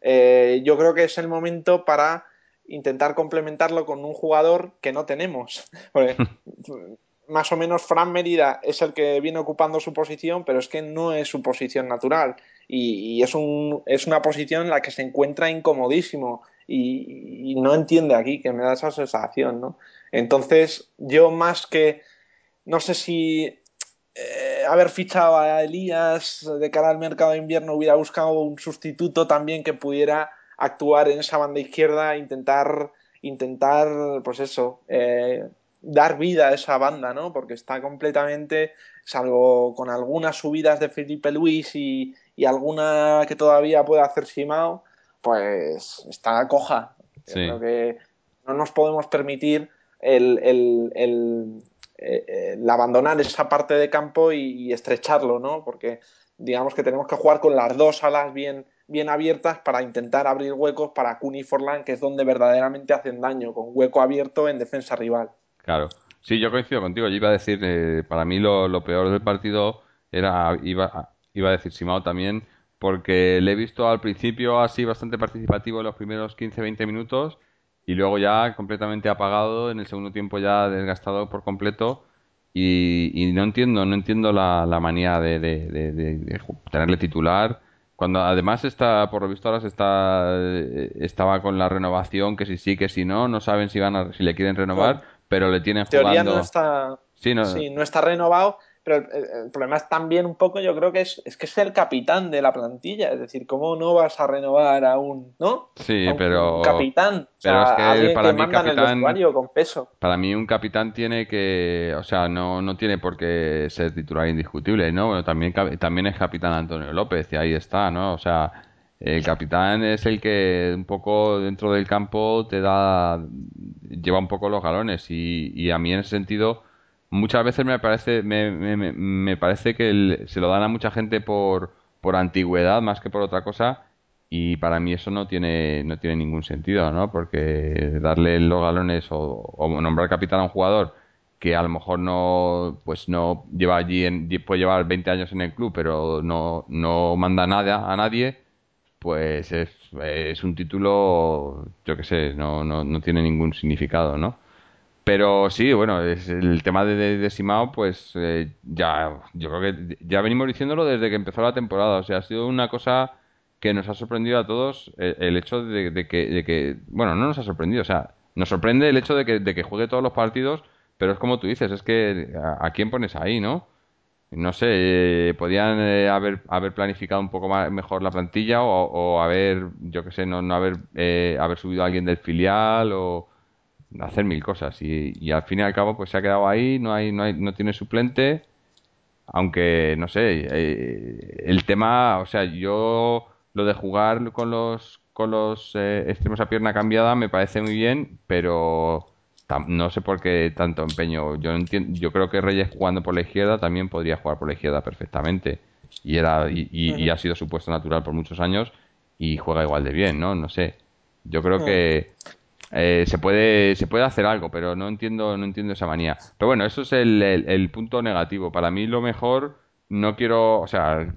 Eh, yo creo que es el momento para intentar complementarlo con un jugador que no tenemos. más o menos Fran Merida es el que viene ocupando su posición, pero es que no es su posición natural y, es, un, es una posición en la que se encuentra incomodísimo y, no entiende aquí, que me da esa sensación, ¿no? Entonces, yo más que, no sé si eh, haber fichado a Elías de cara al mercado de invierno hubiera buscado un sustituto también que pudiera actuar en esa banda izquierda, intentar, intentar, pues eso, eh, dar vida a esa banda, ¿no? Porque está completamente, salvo con algunas subidas de Felipe Luis y, alguna que todavía puede hacer Simao, pues está coja. Creo que no nos podemos permitir el, el, el, eh, abandonar esa parte de campo y, estrecharlo, ¿no? Porque digamos que tenemos que jugar con las dos alas bien, bien abiertas para intentar abrir huecos para Kun y que es donde verdaderamente hacen daño, con hueco abierto en defensa rival. Claro. Sí, yo coincido contigo. Yo iba a decir, eh, para mí lo, peor del partido era iba, iba a decir Simao también, porque le he visto al principio así bastante participativo en los primeros 15-20 minutos y luego ya completamente apagado, en el segundo tiempo ya desgastado por completo y, no entiendo, no entiendo la, manía de, de, tenerle titular cuando además está, por lo visto ahora se está, eh, estaba con la renovación, que si sí, que si no, no saben si van a, si le quieren renovar, pero le tienen teoría no está, sí, no, sí, no está renovado pero el, problema es también un poco, yo creo que es, es que es el capitán de la plantilla. Es decir, ¿cómo no vas a renovar a un, ¿no? Sí, pero. capitán. Pero es que para mí, capitán. con peso. Para mí, un capitán tiene que. O sea, no, no tiene por qué ser titular indiscutible, ¿no? Bueno, también, también es capitán Antonio López y ahí está, ¿no? O sea. El capitán es el que un poco dentro del campo te da, lleva un poco los galones y, y a mí en ese sentido muchas veces me parece, me, me, me parece que se lo dan a mucha gente por, por antigüedad más que por otra cosa y para mí eso no tiene, no tiene ningún sentido, ¿no? Porque darle los galones o, nombrar capitán a un jugador que a lo mejor no pues no lleva allí en, puede llevar 20 años en el club pero no, no manda nada a nadie pues es, es un título yo que sé no, no, no tiene ningún significado ¿no? Pero sí, bueno, es el tema de, de, pues eh, ya, yo creo que ya venimos diciéndolo desde que empezó la temporada. O sea, ha sido una cosa que nos ha sorprendido a todos eh, el, hecho de, que, de, que, bueno, no nos ha sorprendido, o sea, nos sorprende el hecho de que, de que juegue todos los partidos, pero es como tú dices, es que a, quién pones ahí, ¿no? No sé, eh, podían haber, haber planificado un poco más, mejor la plantilla o, haber, yo qué sé, no, no haber, haber subido a alguien del filial o hacer mil cosas y, al fin y al cabo pues se ha quedado ahí, no hay, no hay, no tiene suplente, aunque no sé, eh, el tema, o sea, yo lo de jugar con los con los eh, extremos a pierna cambiada me parece muy bien, pero no sé por qué tanto empeño. Yo entiendo, yo creo que Reyes jugando por la izquierda también podría jugar por la izquierda perfectamente y era y, y ha sido su puesto natural por muchos años y juega igual de bien, ¿no? No sé. Yo creo que eh, se puede se puede hacer algo, pero no entiendo no entiendo esa manía. Pero bueno, eso es el, el, punto negativo. Para mí lo mejor no quiero, o sea,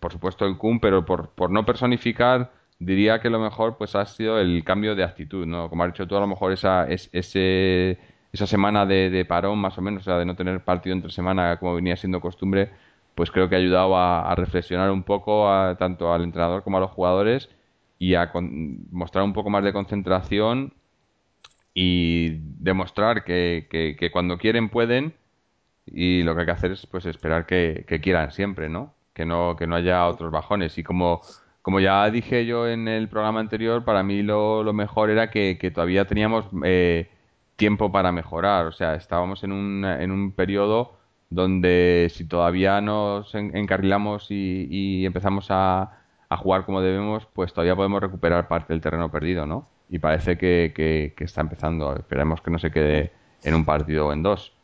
por supuesto el Kun, pero por, por no personificar diría que lo mejor pues ha sido el cambio de actitud, ¿no? Como has dicho tú, a lo mejor esa es, ese esa semana de, parón más o menos, o sea, de no tener partido entre semana como venía siendo costumbre, pues creo que ha ayudado a, reflexionar un poco a, tanto al entrenador como a los jugadores y a mostrar un poco más de concentración y demostrar que, que, cuando quieren pueden y lo que hay que hacer es pues esperar que, quieran siempre, ¿no? Que no, que no haya otros bajones. Y como, como ya dije yo en el programa anterior, para mí lo, lo mejor era que, que todavía teníamos eh, tiempo para mejorar. O sea, estábamos en un, en un periodo donde si todavía nos encarrilamos y, y empezamos a, a jugar como debemos, pues todavía podemos recuperar parte del terreno perdido, ¿no? Y parece que, que, está empezando. Esperemos que no se quede en un partido o en dos.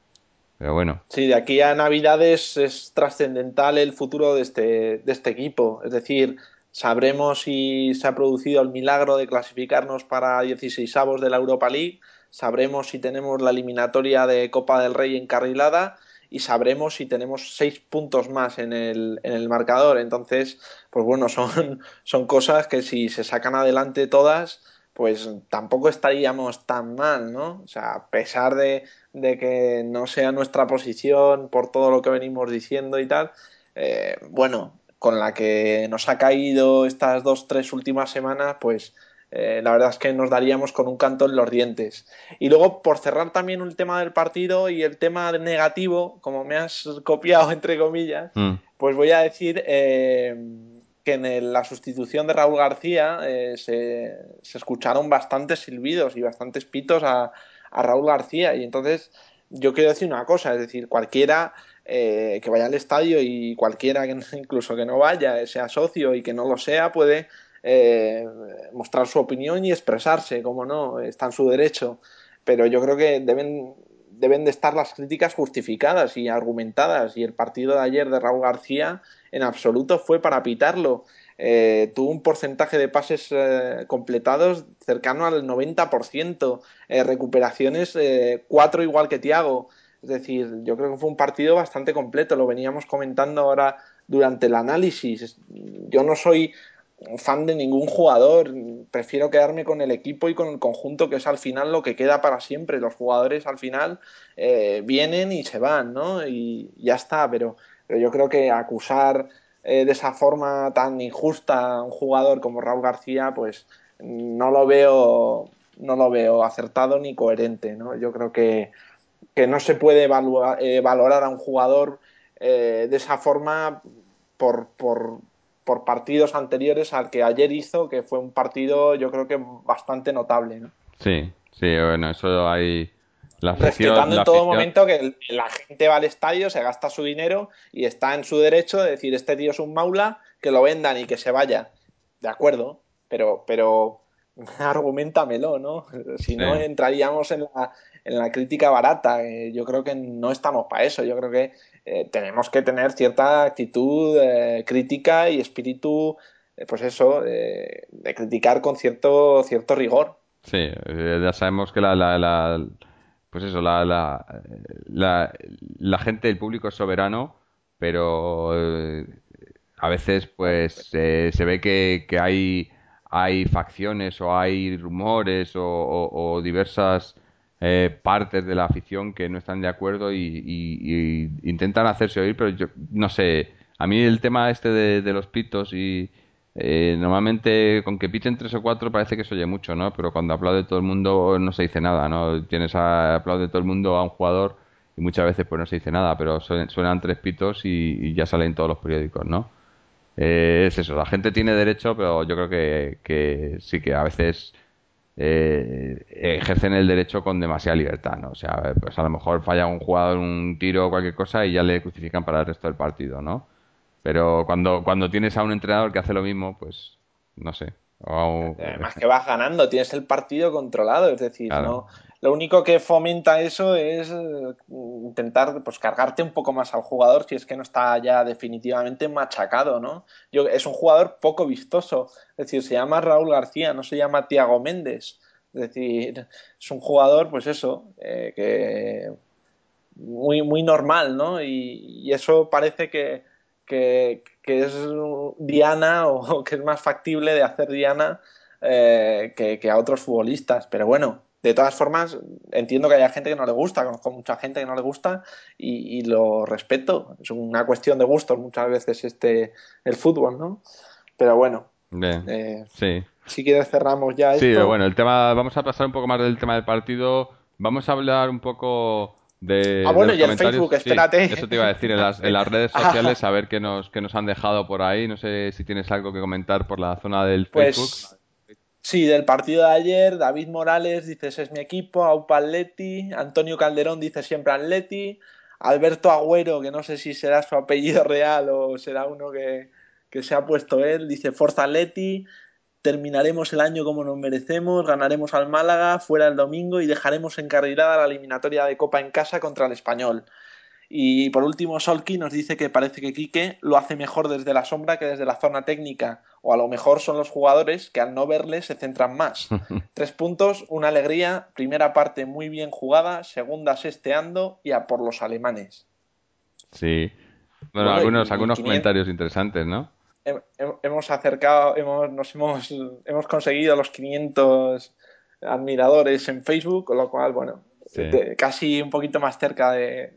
Pero bueno. Sí, de aquí a Navidades es trascendental el futuro de este, de este equipo. Es decir, sabremos si se ha producido el milagro de clasificarnos para 16 avos de la Europa League, sabremos si tenemos la eliminatoria de Copa del Rey encarrilada y sabremos si tenemos seis puntos más en el, en el marcador. Entonces, pues bueno, son, son cosas que si se sacan adelante todas, pues tampoco estaríamos tan mal, ¿no? O sea, a pesar de, que no sea nuestra posición por todo lo que venimos diciendo y tal, eh, bueno, con la que nos ha caído estas dos, tres últimas semanas, pues eh, la verdad es que nos daríamos con un canto en los dientes. Y luego, por cerrar también el tema del partido y el tema negativo, como me has copiado, entre comillas, mm. pues voy a decir... Eh, en la sustitución de Raúl García eh, se, escucharon bastantes silbidos y bastantes pitos a, Raúl García. Y entonces yo quiero decir una cosa, es decir, cualquiera eh, que vaya al estadio y cualquiera que incluso que no vaya, sea socio y que no lo sea, puede eh, mostrar su opinión y expresarse, como no, está en su derecho. Pero yo creo que deben, deben de estar las críticas justificadas y argumentadas. Y el partido de ayer de Raúl García en absoluto fue para pitarlo. Eh, tuvo un porcentaje de pases eh, completados cercano al 90%, eh, recuperaciones cuatro igual que Tiago. Es decir, yo creo que fue un partido bastante completo, lo veníamos comentando ahora durante el análisis. Yo no soy fan de ningún jugador, prefiero quedarme con el equipo y con el conjunto, que es al final lo que queda para siempre. Los jugadores al final eh, vienen y se van, ¿no? Y ya está, pero, yo creo que acusar eh, de esa forma tan injusta a un jugador como Raúl García, pues no lo veo, no lo veo acertado ni coherente, ¿no? Yo creo que, que no se puede eh, valorar a un jugador de esa forma por, por, por partidos anteriores al que ayer hizo, que fue un partido yo creo que bastante notable. ¿no? Sí, sí, bueno, eso hay... La Respetando en todo momento que la gente va al estadio, se gasta su dinero y está en su derecho de decir este tío es un maula, que lo vendan y que se vaya. De acuerdo, pero, pero argumentamelo, ¿no? Si no entraríamos en la, en la crítica barata. Eh, yo creo que no estamos para eso. Yo creo que eh, tenemos que tener cierta actitud eh, crítica y espíritu, eh, pues eso, de criticar con cierto, cierto rigor. Sí, ya sabemos que la, la, pues eso, la, la, la, gente, el público es soberano, pero a veces pues se ve que, que, hay, hay facciones o hay rumores o diversas eh, partes de la afición que no están de acuerdo y, intentan hacerse oír, pero yo no sé. A mí el tema este de, los pitos y eh, normalmente con que piten tres o cuatro parece que se oye mucho, ¿no? Pero cuando aplaude todo el mundo no se dice nada, ¿no? Tienes a aplaude todo el mundo a un jugador y muchas veces pues no se dice nada, pero suenan, tres pitos y, ya salen todos los periódicos, ¿no? Eh, es eso, la gente tiene derecho, pero yo creo que, que sí que a veces eh, ejercen el derecho con demasiada libertad, ¿no? O sea, pues a lo mejor falla un jugador un tiro o cualquier cosa y ya le crucifican para el resto del partido, ¿no? Pero cuando, cuando tienes a un entrenador que hace lo mismo, pues no sé. Además que vas ganando, tienes el partido controlado, es decir, no, lo único que fomenta eso es eh, intentar pues cargarte un poco más al jugador si es que no está ya definitivamente machacado, ¿no? Yo, es un jugador poco vistoso, es decir, se llama Raúl García, no se llama Tiago Méndez, es decir, es un jugador, pues eso, eh, que muy, muy normal, ¿no? Y, eso parece que, que, es Diana o que es más factible de hacer Diana eh, que a otros futbolistas, pero bueno, de todas formas, entiendo que haya gente que no le gusta, conozco mucha gente que no le gusta y, lo respeto. Es una cuestión de gustos muchas veces este el fútbol, ¿no? Pero bueno. Eh, sí. Si quieres cerramos ya esto. Sí, bueno, el tema, vamos a pasar un poco más del tema del partido. Vamos a hablar un poco de. Ah, bueno, y el Facebook, espérate. eso te iba a decir en las, en las redes sociales, a ver qué nos, qué nos han dejado por ahí. No sé si tienes algo que comentar por la zona del pues, Facebook. Sí, del partido de ayer, David Morales dice es mi equipo, Aupa Atleti, Antonio Calderón dice siempre Atleti, Alberto Agüero, que no sé si será su apellido real o será uno que, que se ha puesto él, dice Forza Atleti, terminaremos el año como nos merecemos, ganaremos al Málaga fuera el domingo y dejaremos encarrilada la eliminatoria de Copa en casa contra el Español. Y por último, Solki nos dice que parece que Quique lo hace mejor desde la sombra que desde la zona técnica, o a lo mejor son los jugadores que al no verle se centran más. Tres puntos, una alegría, primera parte muy bien jugada, segunda sesteando y a por los alemanes. Sí. Bueno, algunos, algunos comentarios interesantes, ¿no? Hemos acercado, hemos, nos hemos, hemos conseguido los 500 admiradores en Facebook, con lo cual, bueno, casi un poquito más cerca de,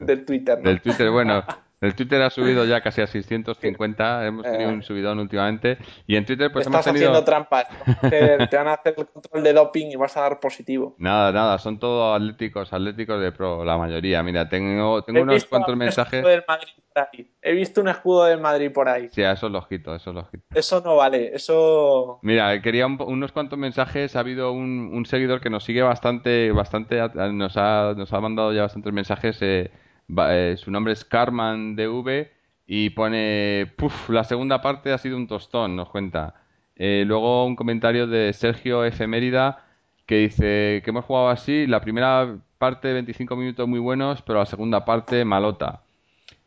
del Twitter. Del Twitter, bueno. El Twitter ha subido ya casi a 650, hemos tenido un subidón últimamente. Y en Twitter pues hemos tenido... haciendo trampas. Te, van a hacer el control de doping y vas a dar positivo. Nada, nada, son todos atléticos, atléticos de pro, la mayoría. Mira, tengo, tengo unos cuantos mensajes... He visto un escudo del Madrid por ahí. Sí, eso es lógico, eso es lógico. Eso no vale, eso... Mira, quería unos cuantos mensajes. Ha habido un, un, seguidor que nos sigue bastante, bastante nos ha, nos ha mandado ya bastantes mensajes... Eh, eh, su nombre es Carman DV y pone, puf, la segunda parte ha sido un tostón, nos cuenta. Eh, luego un comentario de Sergio Efemérida que dice que hemos jugado así, la primera parte 25 minutos muy buenos, pero la segunda parte malota.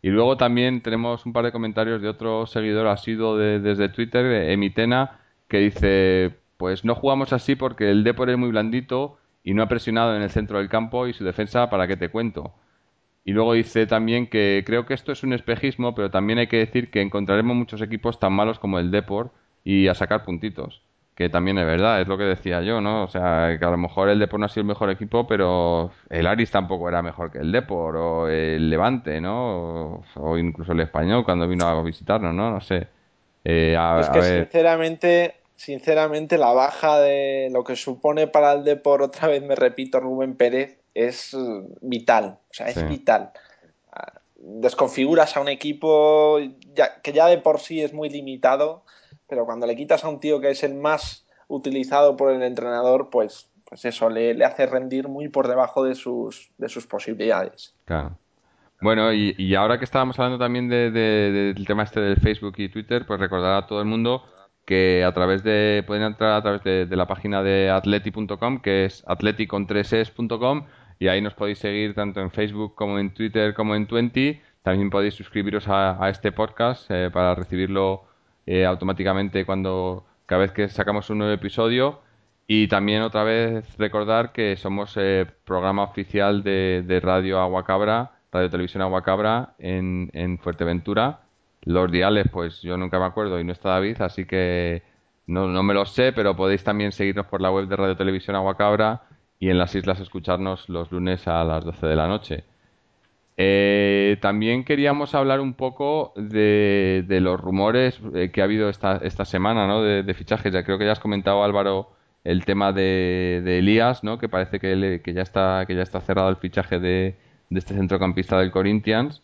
Y luego también tenemos un par de comentarios de otro seguidor asiduo de, desde Twitter, Emitena, que dice, pues no jugamos así porque el Depor es muy blandito y no ha presionado en el centro del campo y su defensa, ¿para qué te cuento? Y luego dice también que creo que esto es un espejismo, pero también hay que decir que encontraremos muchos equipos tan malos como el Deport y a sacar puntitos. Que también es verdad, es lo que decía yo, ¿no? O sea, que a lo mejor el Deport no ha sido el mejor equipo, pero el Aris tampoco era mejor que el Deport, o el Levante, ¿no? O, incluso el Español cuando vino a visitarnos, ¿no? No sé. Eh, es que sinceramente, sinceramente la baja de lo que supone para el Deport, otra vez me repito, Rubén Pérez, es vital, o sea, es vital. Desconfiguras a un equipo que ya de por sí es muy limitado, pero cuando le quitas a un tío que es el más utilizado por el entrenador, pues, pues eso, le, hace rendir muy por debajo de sus, de sus posibilidades. Claro. Bueno, y, ahora que estábamos hablando también del tema este del Facebook y Twitter, pues recordar a todo el mundo que a través de pueden entrar a través de, la página de atleti.com que es atleticontreses.com y ahí nos podéis seguir tanto en Facebook como en Twitter como en Twenty. También podéis suscribiros a, este podcast eh, para recibirlo eh, automáticamente cuando cada vez que sacamos un nuevo episodio. Y también otra vez recordar que somos eh, programa oficial de, de, Radio Aguacabra, Radio Televisión Aguacabra en, en Fuerteventura. Los diales, pues yo nunca me acuerdo y no está David, así que no, no me lo sé, pero podéis también seguirnos por la web de Radio Televisión Aguacabra y en las islas escucharnos los lunes a las 12 de la noche. Eh, también queríamos hablar un poco de, los rumores eh, que ha habido esta, esta semana ¿no? de, fichajes. Ya creo que ya has comentado, Álvaro, el tema de, Elías, ¿no? que parece que, que, ya está, que ya está cerrado el fichaje de, este centrocampista del Corinthians,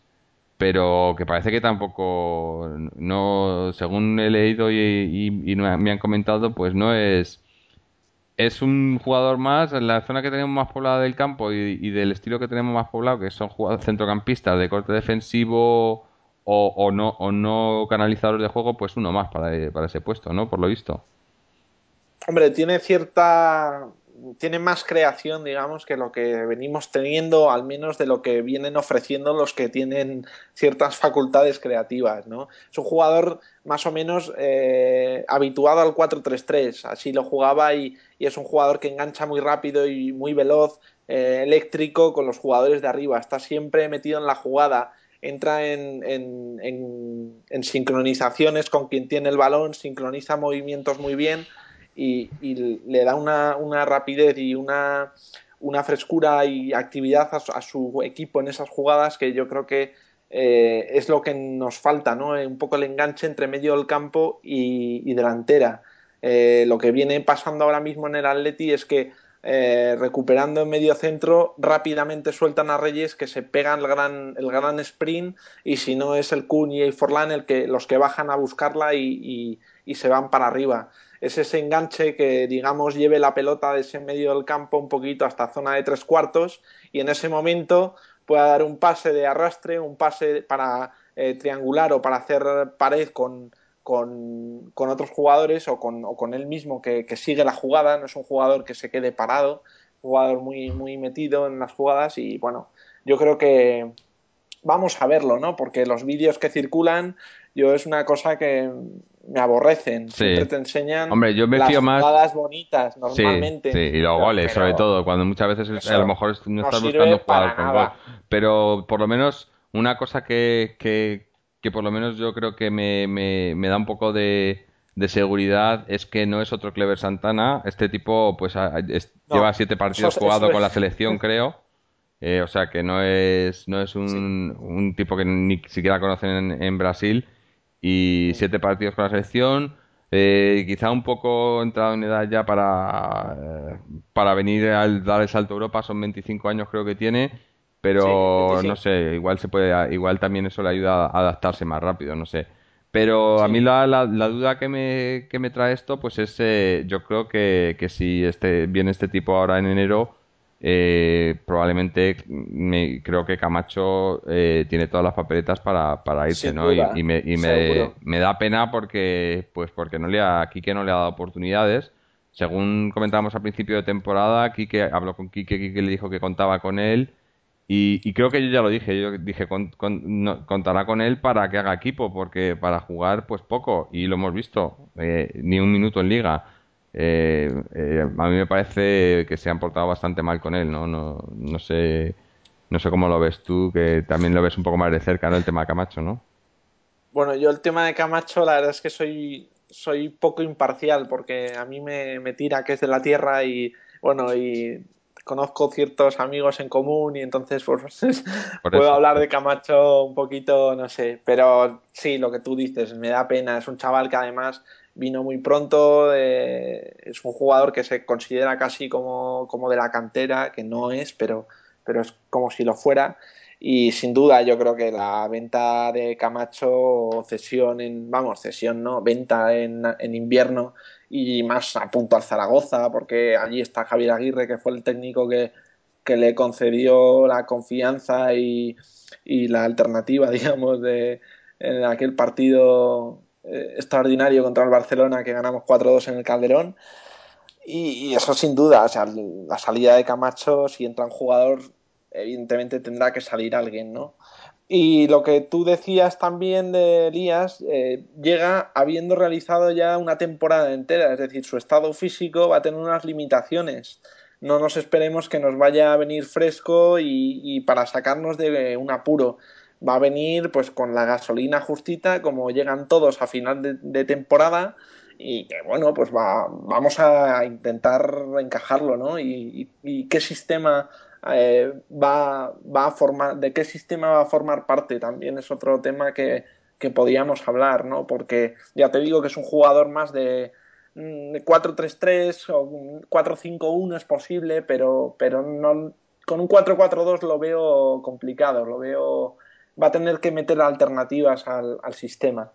pero que parece que tampoco, no según he leído y, y me han comentado, pues no es es un jugador más en la zona que tenemos más poblada del campo y, del estilo que tenemos más poblado, que son centrocampistas de corte defensivo o, no o no canalizadores de juego, pues uno más para ese puesto, ¿no? Por lo visto. Hombre, tiene cierta tiene más creación, digamos, que lo que venimos teniendo, al menos de lo que vienen ofreciendo los que tienen ciertas facultades creativas, ¿no? Es un jugador más o menos eh, habituado al 4-3-3, así lo jugaba y, es un jugador que engancha muy rápido y muy veloz, eh, eléctrico con los jugadores de arriba, está siempre metido en la jugada, entra en, en sincronizaciones con quien tiene el balón, sincroniza movimientos muy bien y, le da una, rapidez y una, frescura y actividad a su, equipo en esas jugadas que yo creo que eh, es lo que nos falta, ¿no? Un poco el enganche entre medio del campo y, delantera. Eh, lo que viene pasando ahora mismo en el Atleti es que eh, recuperando en medio centro, rápidamente sueltan a Reyes que se pegan el gran, el gran sprint y si no es el Kun y el Forlán el que, los que bajan a buscarla y se van para arriba es ese enganche que, digamos, lleve la pelota de ese medio del campo un poquito hasta zona de tres cuartos y en ese momento pueda dar un pase de arrastre, un pase para eh, triangular o para hacer pared con, con, otros jugadores o con, con él mismo que, sigue la jugada, no es un jugador que se quede parado, jugador muy, muy metido en las jugadas y bueno, yo creo que vamos a verlo, ¿no? Porque los vídeos que circulan, yo es una cosa que me aborrecen. Siempre te enseñan Hombre, yo me las jugadas bonitas normalmente. Sí, y los goles, sobre todo, cuando muchas veces a lo mejor no, estás buscando jugar con gol. Pero por lo menos una cosa que, que, que por lo menos yo creo que me, me, me da un poco de, de, seguridad es que no es otro Clever Santana. Este tipo pues lleva siete partidos jugado con la selección, creo. Eh, o sea que no es, no es un, un tipo que ni siquiera conocen en, en Brasil y siete partidos con la selección. Eh, quizá un poco entrado en edad ya para, eh, para venir al dar el salto a Europa, son 25 años creo que tiene, pero no sé, igual se puede, igual también eso le ayuda a adaptarse más rápido, no sé. Pero a mí la, la, duda que me, que me trae esto, pues es, eh, yo creo que, que si este, viene este tipo ahora en enero, eh, probablemente me, creo que Camacho eh, tiene todas las papeletas para, para irse, ¿no? y, me, y me, me, da pena porque, pues porque no le ha, Quique no le ha dado oportunidades. Según comentábamos al principio de temporada, Quique habló con Quique, Quique le dijo que contaba con él. Y, creo que yo ya lo dije, yo dije, contará con él para que haga equipo, porque para jugar, pues poco, y lo hemos visto, eh, ni un minuto en liga. Eh, eh, a mí me parece que se han portado bastante mal con él, ¿no? No, no sé no sé cómo lo ves tú, que también lo ves un poco más de cerca, ¿no? El tema de Camacho, ¿no? Bueno, yo el tema de Camacho, la verdad es que soy, soy poco imparcial, porque a mí me, me tira que es de la tierra y, bueno, y conozco ciertos amigos en común y entonces pues, puedo hablar de Camacho un poquito, no sé, pero sí, lo que tú dices, me da pena, es un chaval que además vino muy pronto, eh, es un jugador que se considera casi como, como de la cantera, que no es, pero pero es como si lo fuera. Y sin duda yo creo que la venta de Camacho, cesión en, vamos, cesión no, venta en, en invierno y más a punto al Zaragoza, porque allí está Javier Aguirre, que fue el técnico que, que le concedió la confianza y, y, la alternativa, digamos, de en aquel partido eh, extraordinario contra el Barcelona que ganamos 4-2 en el Calderón. Y, eso sin duda, o sea, la salida de Camacho, si entra un jugador, evidentemente tendrá que salir alguien, ¿no? Y lo que tú decías también de Elías, eh, llega habiendo realizado ya una temporada entera, es decir, su estado físico va a tener unas limitaciones. No nos esperemos que nos vaya a venir fresco y, y para sacarnos de un apuro. Va a venir pues con la gasolina justita, como llegan todos a final de, temporada, y que bueno, pues va, vamos a intentar encajarlo, ¿no? Y, qué sistema eh, va, va, a formar, de qué sistema va a formar parte también es otro tema que, que podíamos hablar, ¿no? Porque ya te digo que es un jugador más de, 4-3-3 mm, o 4-5-1 es posible, pero, pero no, con un 4-4-2 lo veo complicado, lo veo, va a tener que meter alternativas al, sistema.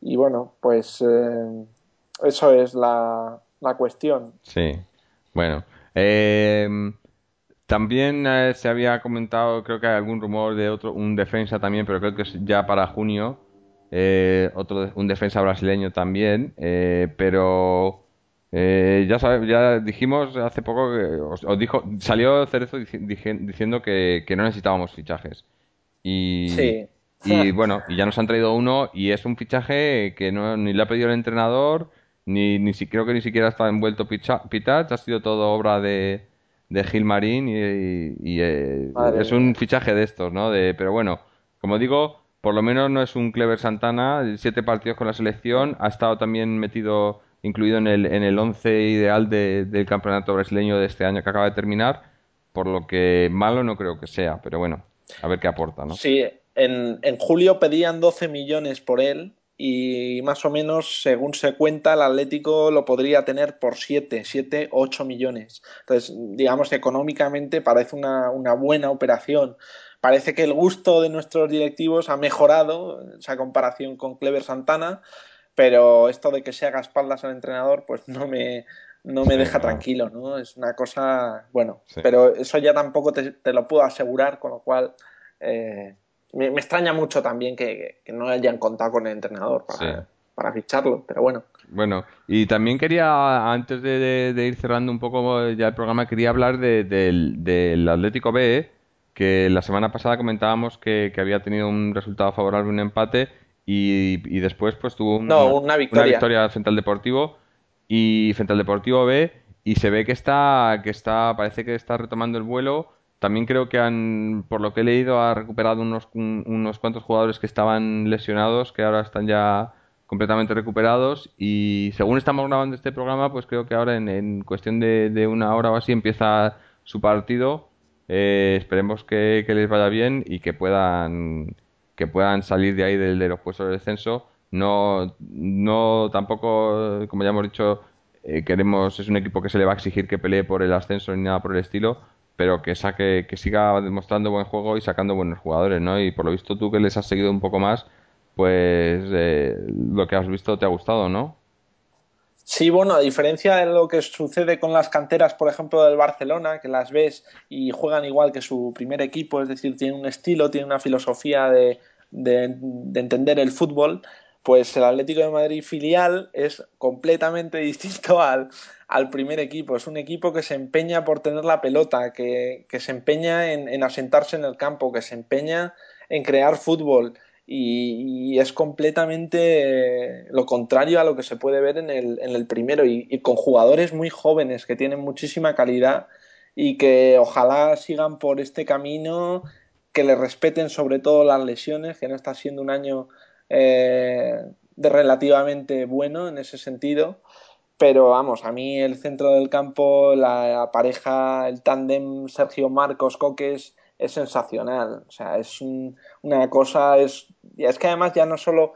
Y bueno, pues eh, eso es la, cuestión. Sí, bueno. Eh, también eh, se había comentado, creo que hay algún rumor de otro, un defensa también, pero creo que es ya para junio. Eh, otro un defensa brasileño también, pero ya ya dijimos hace poco que os, dijo salió Cerezo diciendo que, que, no necesitábamos fichajes y sí. y bueno y ya nos han traído uno y es un fichaje que no ni le ha pedido el entrenador ni, ni si, creo que ni siquiera está envuelto Pitach, ha sido todo obra de, de Gilmarín y, y, eh, es un fichaje de estos, ¿no? De, pero bueno, como digo, por lo menos no es un Clever Santana, siete partidos con la selección, ha estado también metido, incluido en el, en el once ideal del campeonato brasileño de este año que acaba de terminar, por lo que malo no creo que sea, pero bueno, a ver qué aporta, ¿no? Sí, en, en julio pedían 12 millones por él, y más o menos, según se cuenta, el Atlético lo podría tener por 7, 7, 8 millones. Entonces, digamos, económicamente parece una, una buena operación. Parece que el gusto de nuestros directivos ha mejorado esa comparación con Clever Santana, pero esto de que se haga espaldas al entrenador, pues no me, no me deja tranquilo, ¿no? Es una cosa, bueno, pero eso ya tampoco te, te, lo puedo asegurar, con lo cual eh, me, extraña mucho también que, no hayan contado con el entrenador para, ficharlo, pero bueno. Bueno, y también quería, antes de, ir cerrando un poco ya el programa, quería hablar del, Atlético B, que la semana pasada comentábamos que, había tenido un resultado favorable, un empate, y, después pues tuvo una, victoria. una victoria frente al Deportivo y frente al Deportivo B, y se ve que está, que está, parece que está retomando el vuelo también creo que han, por lo que he leído, ha recuperado unos, unos cuantos jugadores que estaban lesionados, que ahora están ya completamente recuperados. Y según estamos grabando este programa, pues creo que ahora en, cuestión de, una hora o así empieza su partido. Eh, esperemos que, les vaya bien y que puedan que puedan salir de ahí de, de los puestos de descenso. No, no tampoco, como ya hemos dicho, eh, queremos es un equipo que se le va a exigir que pelee por el ascenso ni nada por el estilo pero que saque, que siga demostrando buen juego y sacando buenos jugadores, ¿no? Y por lo visto tú que les has seguido un poco más, pues eh, lo que has visto te ha gustado, ¿no? Sí, bueno, a diferencia de lo que sucede con las canteras, por ejemplo, del Barcelona, que las ves y juegan igual que su primer equipo, es decir, tienen un estilo, tienen una filosofía de, de, de entender el fútbol, pues el Atlético de Madrid filial es completamente distinto al, al primer equipo. Es un equipo que se empeña por tener la pelota, que, que se empeña en, en, asentarse en el campo, que se empeña en crear fútbol. y, es completamente lo contrario a lo que se puede ver en el, en el primero y, y, con jugadores muy jóvenes que tienen muchísima calidad y que ojalá sigan por este camino, que le respeten sobre todo las lesiones, que no está siendo un año eh, de relativamente bueno en ese sentido. Pero vamos, a mí el centro del campo, la pareja, el tándem Sergio Marcos Coques es sensacional. O sea, es una cosa, es, es que además ya no solo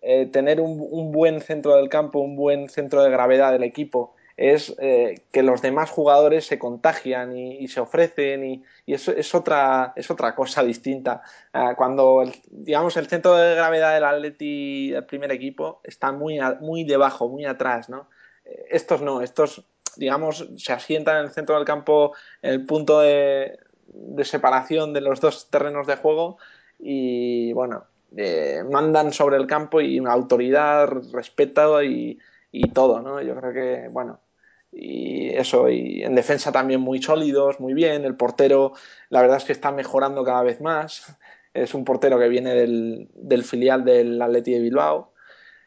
eh, tener un, un, buen centro del campo, un buen centro de gravedad del equipo, es eh, que los demás jugadores se contagian y, se ofrecen y, eso es otra, es otra cosa distinta. Ah, cuando, digamos, el centro de gravedad del Atleti, el primer equipo, está muy, muy debajo, muy atrás, ¿no? Eh, estos no, estos, digamos, se asientan en el centro del campo, el punto de, separación de los dos terrenos de juego y, bueno, eh, mandan sobre el campo y una autoridad, respeto y, y todo, ¿no? Yo creo que, bueno, y eso, y en defensa también muy sólidos, muy bien. El portero, la verdad es que está mejorando cada vez más. Es un portero que viene del, filial del Atleti de Bilbao.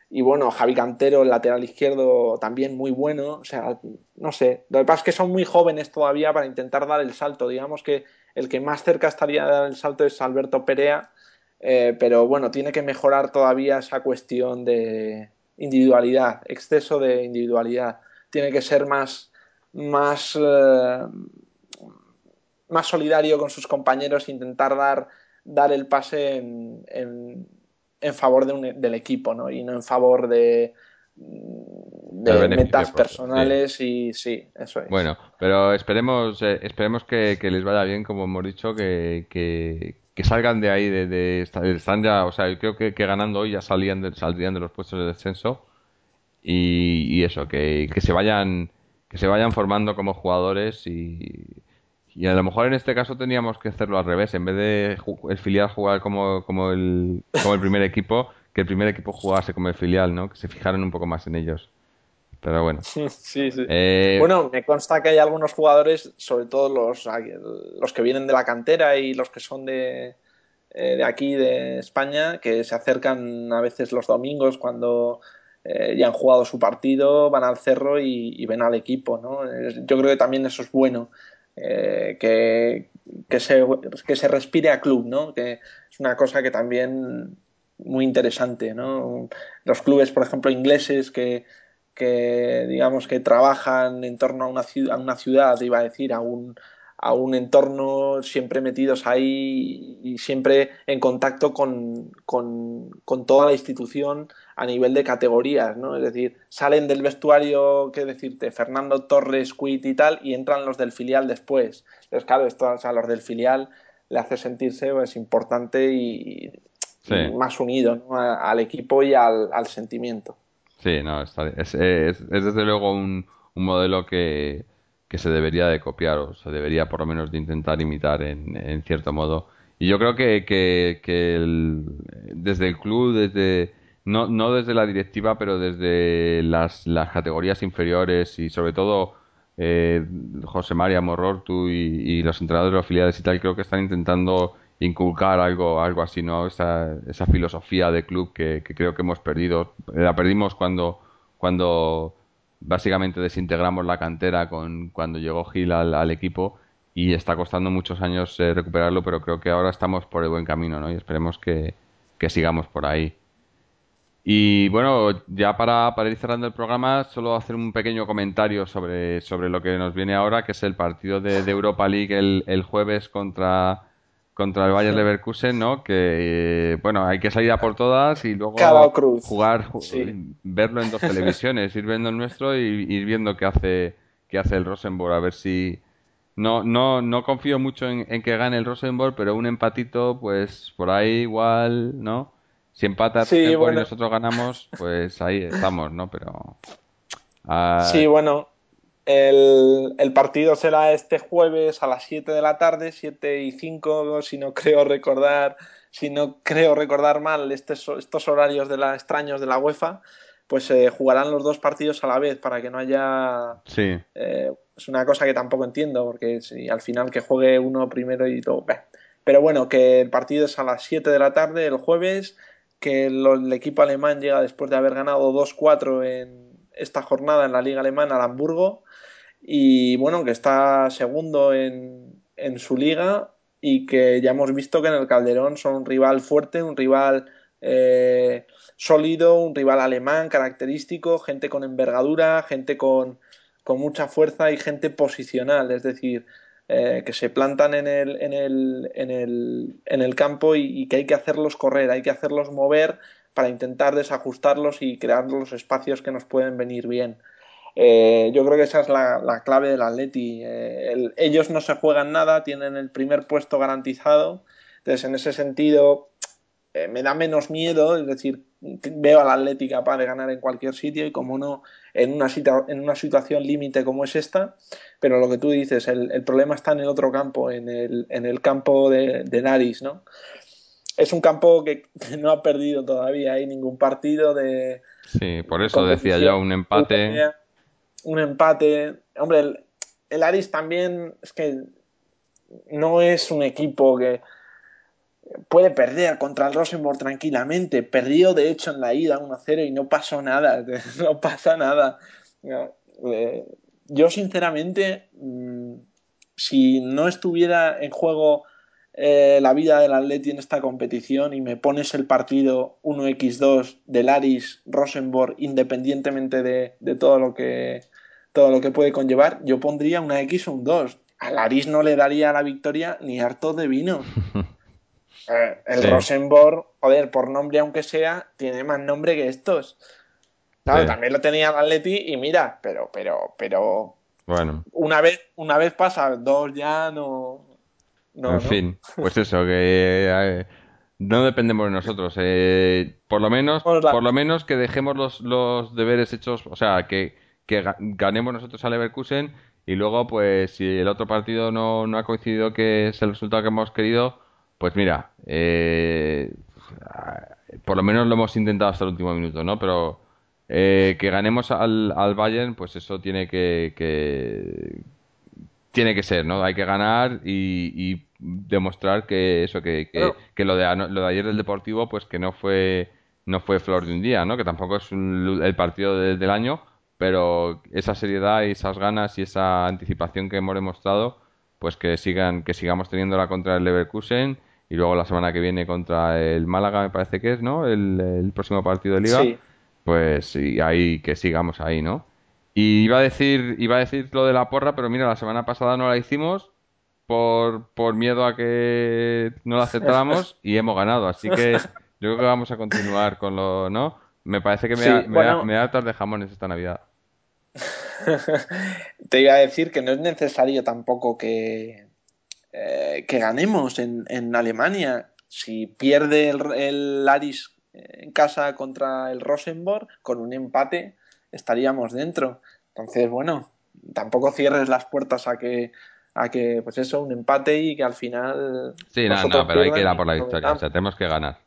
Y bueno, Javi Cantero, el lateral izquierdo, también muy bueno. O sea, no sé. Lo que pasa es que son muy jóvenes todavía para intentar dar el salto. Digamos que el que más cerca estaría de dar el salto es Alberto Perea. Eh, pero bueno, tiene que mejorar todavía esa cuestión de individualidad, exceso de individualidad tiene que ser más, más, eh, más solidario con sus compañeros, intentar dar, dar el pase en, en, favor de del equipo ¿no? y no en favor de, de metas personales y sí, eso es. Bueno, pero esperemos, eh, esperemos que, les vaya bien, como hemos dicho, que, que, salgan de ahí, de, de, están ya, o sea, creo que, ganando hoy ya salían saldrían de los puestos de descenso y, eso, que, se vayan que se vayan formando como jugadores y, y a lo mejor en este caso teníamos que hacerlo al revés, en vez de el filial jugar como, como, el, como el primer equipo, que el primer equipo jugase como el filial, ¿no? Que se fijaran un poco más en ellos. Pero bueno. Sí, sí. Eh, bueno, me consta que hay algunos jugadores, sobre todo los, los que vienen de la cantera y los que son de, eh, de aquí, de España, que se acercan a veces los domingos cuando eh, ya han jugado su partido, van al cerro y, ven al equipo. ¿no? Yo creo que también eso es bueno, eh, que, que, se, que se respire a club, ¿no? que es una cosa que también muy interesante. ¿no? Los clubes, por ejemplo, ingleses que, que digamos que trabajan en torno a una ciudad, a una ciudad iba a decir, a un, a un entorno siempre metidos ahí y siempre en contacto con, con, con, toda la institución a nivel de categorías, ¿no? Es decir, salen del vestuario, qué decirte, Fernando Torres, Quit y tal, y entran los del filial después. Entonces, claro, esto a los del filial le hace sentirse pues, importante y, más unido al equipo y al, sentimiento. Sí, no, es, es, es, desde luego un, un modelo que, que se debería de copiar o se debería por lo menos de intentar imitar en, en cierto modo. Y yo creo que, que, que desde el club, desde no, no desde la directiva, pero desde las, las categorías inferiores y sobre todo eh, José María Morrortu y, y, los entrenadores de los y tal, creo que están intentando inculcar algo, algo así, ¿no? Esa, esa filosofía de club que, que creo que hemos perdido. La perdimos cuando, cuando básicamente desintegramos la cantera con cuando llegó Gil al, equipo y está costando muchos años eh, recuperarlo, pero creo que ahora estamos por el buen camino, ¿no? Y esperemos que, sigamos por ahí. Y bueno, ya para, ir cerrando el programa, solo hacer un pequeño comentario sobre, sobre lo que nos viene ahora, que es el partido de, Europa League el, jueves contra, contra el Bayern Leverkusen, ¿no? Que, bueno, hay que salir a por todas y luego jugar, verlo en dos televisiones, ir viendo el nuestro y ir viendo qué hace, qué hace el Rosenborg, a ver si... No, no, no confío mucho en, en que gane el Rosenborg, pero un empatito, pues por ahí igual, ¿no? Si empata y nosotros ganamos, pues ahí estamos, ¿no? Pero. Ah, sí, bueno. El, el, partido será este jueves a las 7 de la tarde, 7 y 5, si no creo recordar, si no creo recordar mal estos, estos horarios de la, extraños de la UEFA, pues eh, jugarán los dos partidos a la vez para que no haya. Sí. Eh, es una cosa que tampoco entiendo, porque si al final que juegue uno primero y luego. Pero bueno, que el partido es a las 7 de la tarde el jueves, que el equipo alemán llega después de haber ganado 2-4 en esta jornada en la Liga Alemana al Hamburgo y bueno, que está segundo en, en su liga y que ya hemos visto que en el Calderón son un rival fuerte, un rival eh, sólido, un rival alemán característico, gente con envergadura, gente con, con mucha fuerza y gente posicional, es decir, eh, que se plantan en el, en el, en el, en el campo y, que hay que hacerlos correr, hay que hacerlos mover para intentar desajustarlos y crear los espacios que nos pueden venir bien. Eh, yo creo que esa es la, clave del Atleti. Eh, ellos no se juegan nada, tienen el primer puesto garantizado. Entonces, en ese sentido, me da menos miedo, es decir, veo al Atleti capaz de ganar en cualquier sitio y como no en una, en una situación límite como es esta, pero lo que tú dices, el, problema está en el otro campo, en el, en el campo de, de Naris, ¿no? Es un campo que, no ha perdido todavía hay ningún partido de... Sí, por eso decía yo, un empate. Un empate. Hombre, el, el Aris también es que no es un equipo que puede perder contra el Rosenborg tranquilamente. Perdió, de hecho, en la ida 1-0 y no pasó nada. No pasa nada. Eh, yo, sinceramente, mm, si no estuviera en juego eh, la vida del Atleti en esta competición y me pones el partido 1x2 del Aris Rosenborg, independientemente de, todo lo que todo lo que puede conllevar, yo pondría una X o un 2. Al Aris no le daría la victoria ni harto de vino. Eh, el Rosenborg, joder, por nombre aunque sea, tiene más nombre que estos. Claro, también lo tenía el Atleti y mira, pero, pero, pero. Bueno. Una vez, una vez pasa, dos ya no. en fin, pues eso, que eh, no dependemos de nosotros. Eh, por lo menos, por lo menos que dejemos los, los deberes hechos, o sea, que, que ganemos nosotros a Leverkusen y luego, pues, si el otro partido no, no ha coincidido que es el resultado que hemos querido, pues mira, eh, por lo menos lo hemos intentado hasta el último minuto, ¿no? Pero eh, que ganemos al, al, Bayern, pues eso tiene que, tiene que ser, ¿no? Hay que ganar y, demostrar que eso, que, que, lo, de, lo de ayer del Deportivo, pues que no fue no fue flor de un día, ¿no? Que tampoco es el partido del año, pero esa seriedad y esas ganas y esa anticipación que hemos demostrado, pues que sigan que sigamos teniendo la contra el Leverkusen y luego la semana que viene contra el Málaga me parece que es, ¿no? El, próximo partido de liga. Pues y ahí que sigamos ahí, ¿no? Y iba a decir iba a decir lo de la porra, pero mira, la semana pasada no la hicimos por, por miedo a que no la aceptáramos y hemos ganado, así que yo creo que vamos a continuar con lo, ¿no? Me parece que me, da, me, da, de jamones esta Navidad. Te iba a decir que no es necesario tampoco que, eh, que ganemos en, en, Alemania. Si pierde el, el Aris en casa contra el Rosenborg, con un empate estaríamos dentro. Entonces, bueno, tampoco cierres las puertas a que a que pues eso un empate y que al final sí no no pero hay que ir a por la victoria. O sea tenemos que ganar.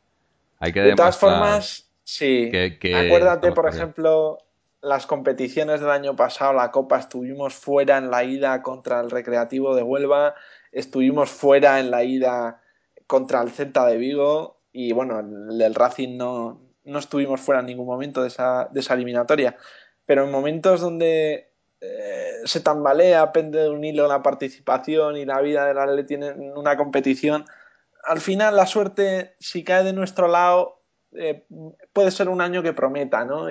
Hay que de todas formas sí. acuérdate por ejemplo las competiciones del año pasado la Copa estuvimos fuera en la ida contra el Recreativo de Huelva estuvimos fuera en la ida contra el Celta de Vigo y bueno, el, Racing no, no, estuvimos fuera en ningún momento de esa, de esa eliminatoria. Pero en momentos donde eh, se tambalea, pende de un hilo la participación y la vida del Atleti en una competición, al final la suerte, si cae de nuestro lado, eh, puede ser un año que prometa, ¿no?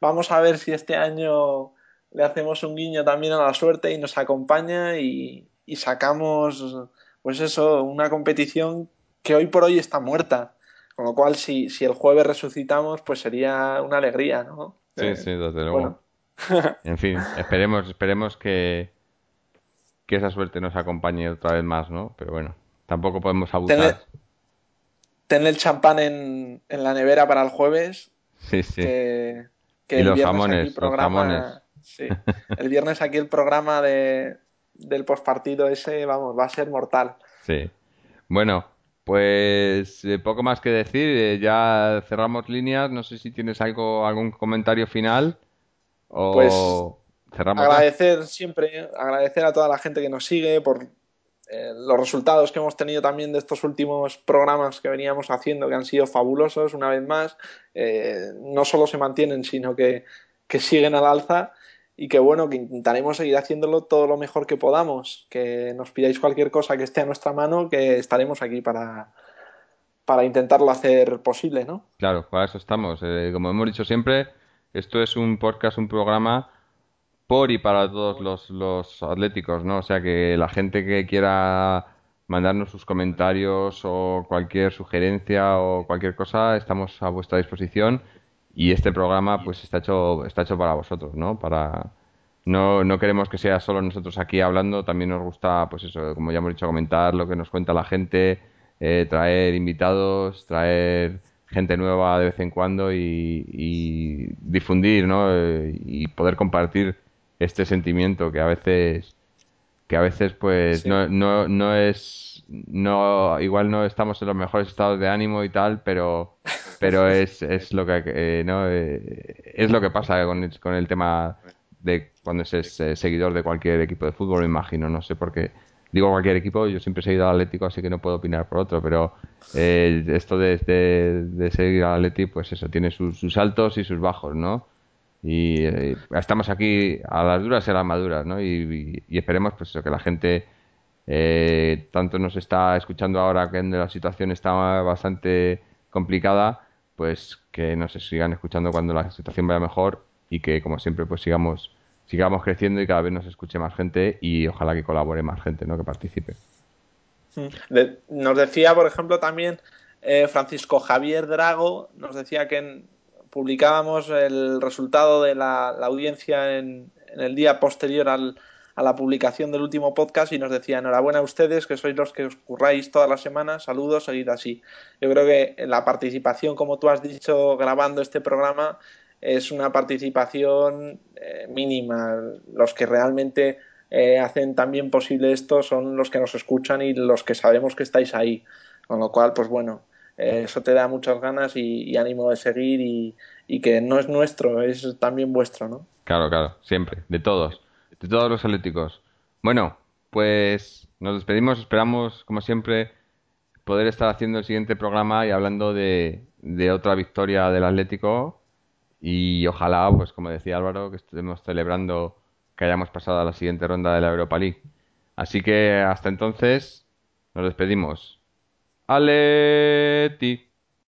Vamos a ver si este año le hacemos un guiño también a la suerte y nos acompaña y, y sacamos, pues eso, una competición que hoy por hoy está muerta. Con lo cual, si, si el jueves resucitamos, pues sería una alegría, ¿no? Sí, eh, sí, desde luego. en fin, esperemos, esperemos que, que esa suerte nos acompañe otra vez más, ¿no? Pero bueno, tampoco podemos abusar. Ten el champán en, en, la nevera para el jueves. Sí, sí. Que, y los jamones, los jamones. Sí, el viernes aquí el programa de, del postpartido ese, vamos, va a ser mortal. Sí. Bueno, pues eh, poco más que decir, eh, ya cerramos líneas, no sé si tienes algo algún comentario final o pues, cerramos. Agradecer siempre, agradecer a toda la gente que nos sigue por eh, los resultados que hemos tenido también de estos últimos programas que veníamos haciendo, que han sido fabulosos, una vez más, eh, no solo se mantienen, sino que, que siguen al alza y que bueno, que intentaremos seguir haciéndolo todo lo mejor que podamos, que nos pidáis cualquier cosa que esté a nuestra mano, que estaremos aquí para, para intentarlo hacer posible, ¿no? Claro, para eso estamos. Eh, como hemos dicho siempre, esto es un podcast, un programa por y para todos los, los atléticos, ¿no? O sea que la gente que quiera mandarnos sus comentarios o cualquier sugerencia o cualquier cosa, estamos a vuestra disposición y este programa pues está hecho está hecho para vosotros, ¿no? Para no, no queremos que sea solo nosotros aquí hablando, también nos gusta pues eso, como ya hemos dicho comentar lo que nos cuenta la gente, eh, traer invitados, traer gente nueva de vez en cuando y, difundir, ¿no? Eh, y poder compartir este sentimiento que a veces que a veces pues no, no, no es no igual no estamos en los mejores estados de ánimo y tal pero pero es, es lo que eh, no eh, es lo que pasa con, con el tema de cuando es, es, seguidor de cualquier equipo de fútbol me imagino. No sé por qué. Digo cualquier equipo yo siempre he seguido al Atlético así que no puedo opinar por otro pero eh, esto de, de, seguir al Atlético pues eso tiene sus, sus altos y sus bajos no y eh, estamos aquí a las duras y a las maduras, ¿no? Y, esperemos pues que la gente eh, tanto nos está escuchando ahora que la situación está bastante complicada, pues que nos sigan escuchando cuando la situación vaya mejor y que como siempre pues sigamos sigamos creciendo y cada vez nos escuche más gente y ojalá que colabore más gente, ¿no? Que participe. Nos decía, por ejemplo, también eh, Francisco Javier Drago, nos decía que en, publicábamos el resultado de la, audiencia en, el día posterior al, a la publicación del último podcast y nos decía enhorabuena a ustedes que sois los que os curráis todas las semanas, saludos, seguid así. Yo creo que la participación, como tú has dicho, grabando este programa, es una participación eh, mínima. Los que realmente eh, hacen también posible esto son los que nos escuchan y los que sabemos que estáis ahí. Con lo cual, pues bueno, eh, eso te da muchas ganas y, ánimo de seguir y, que no es nuestro, es también vuestro, ¿no? Claro, claro, siempre, de todos, de todos los atléticos. Bueno, pues nos despedimos, esperamos, como siempre, poder estar haciendo el siguiente programa y hablando de, de otra victoria del Atlético y ojalá, pues como decía Álvaro, que estemos celebrando que hayamos pasado a la siguiente ronda de la Europa League. Así que hasta entonces, nos despedimos. Aleti.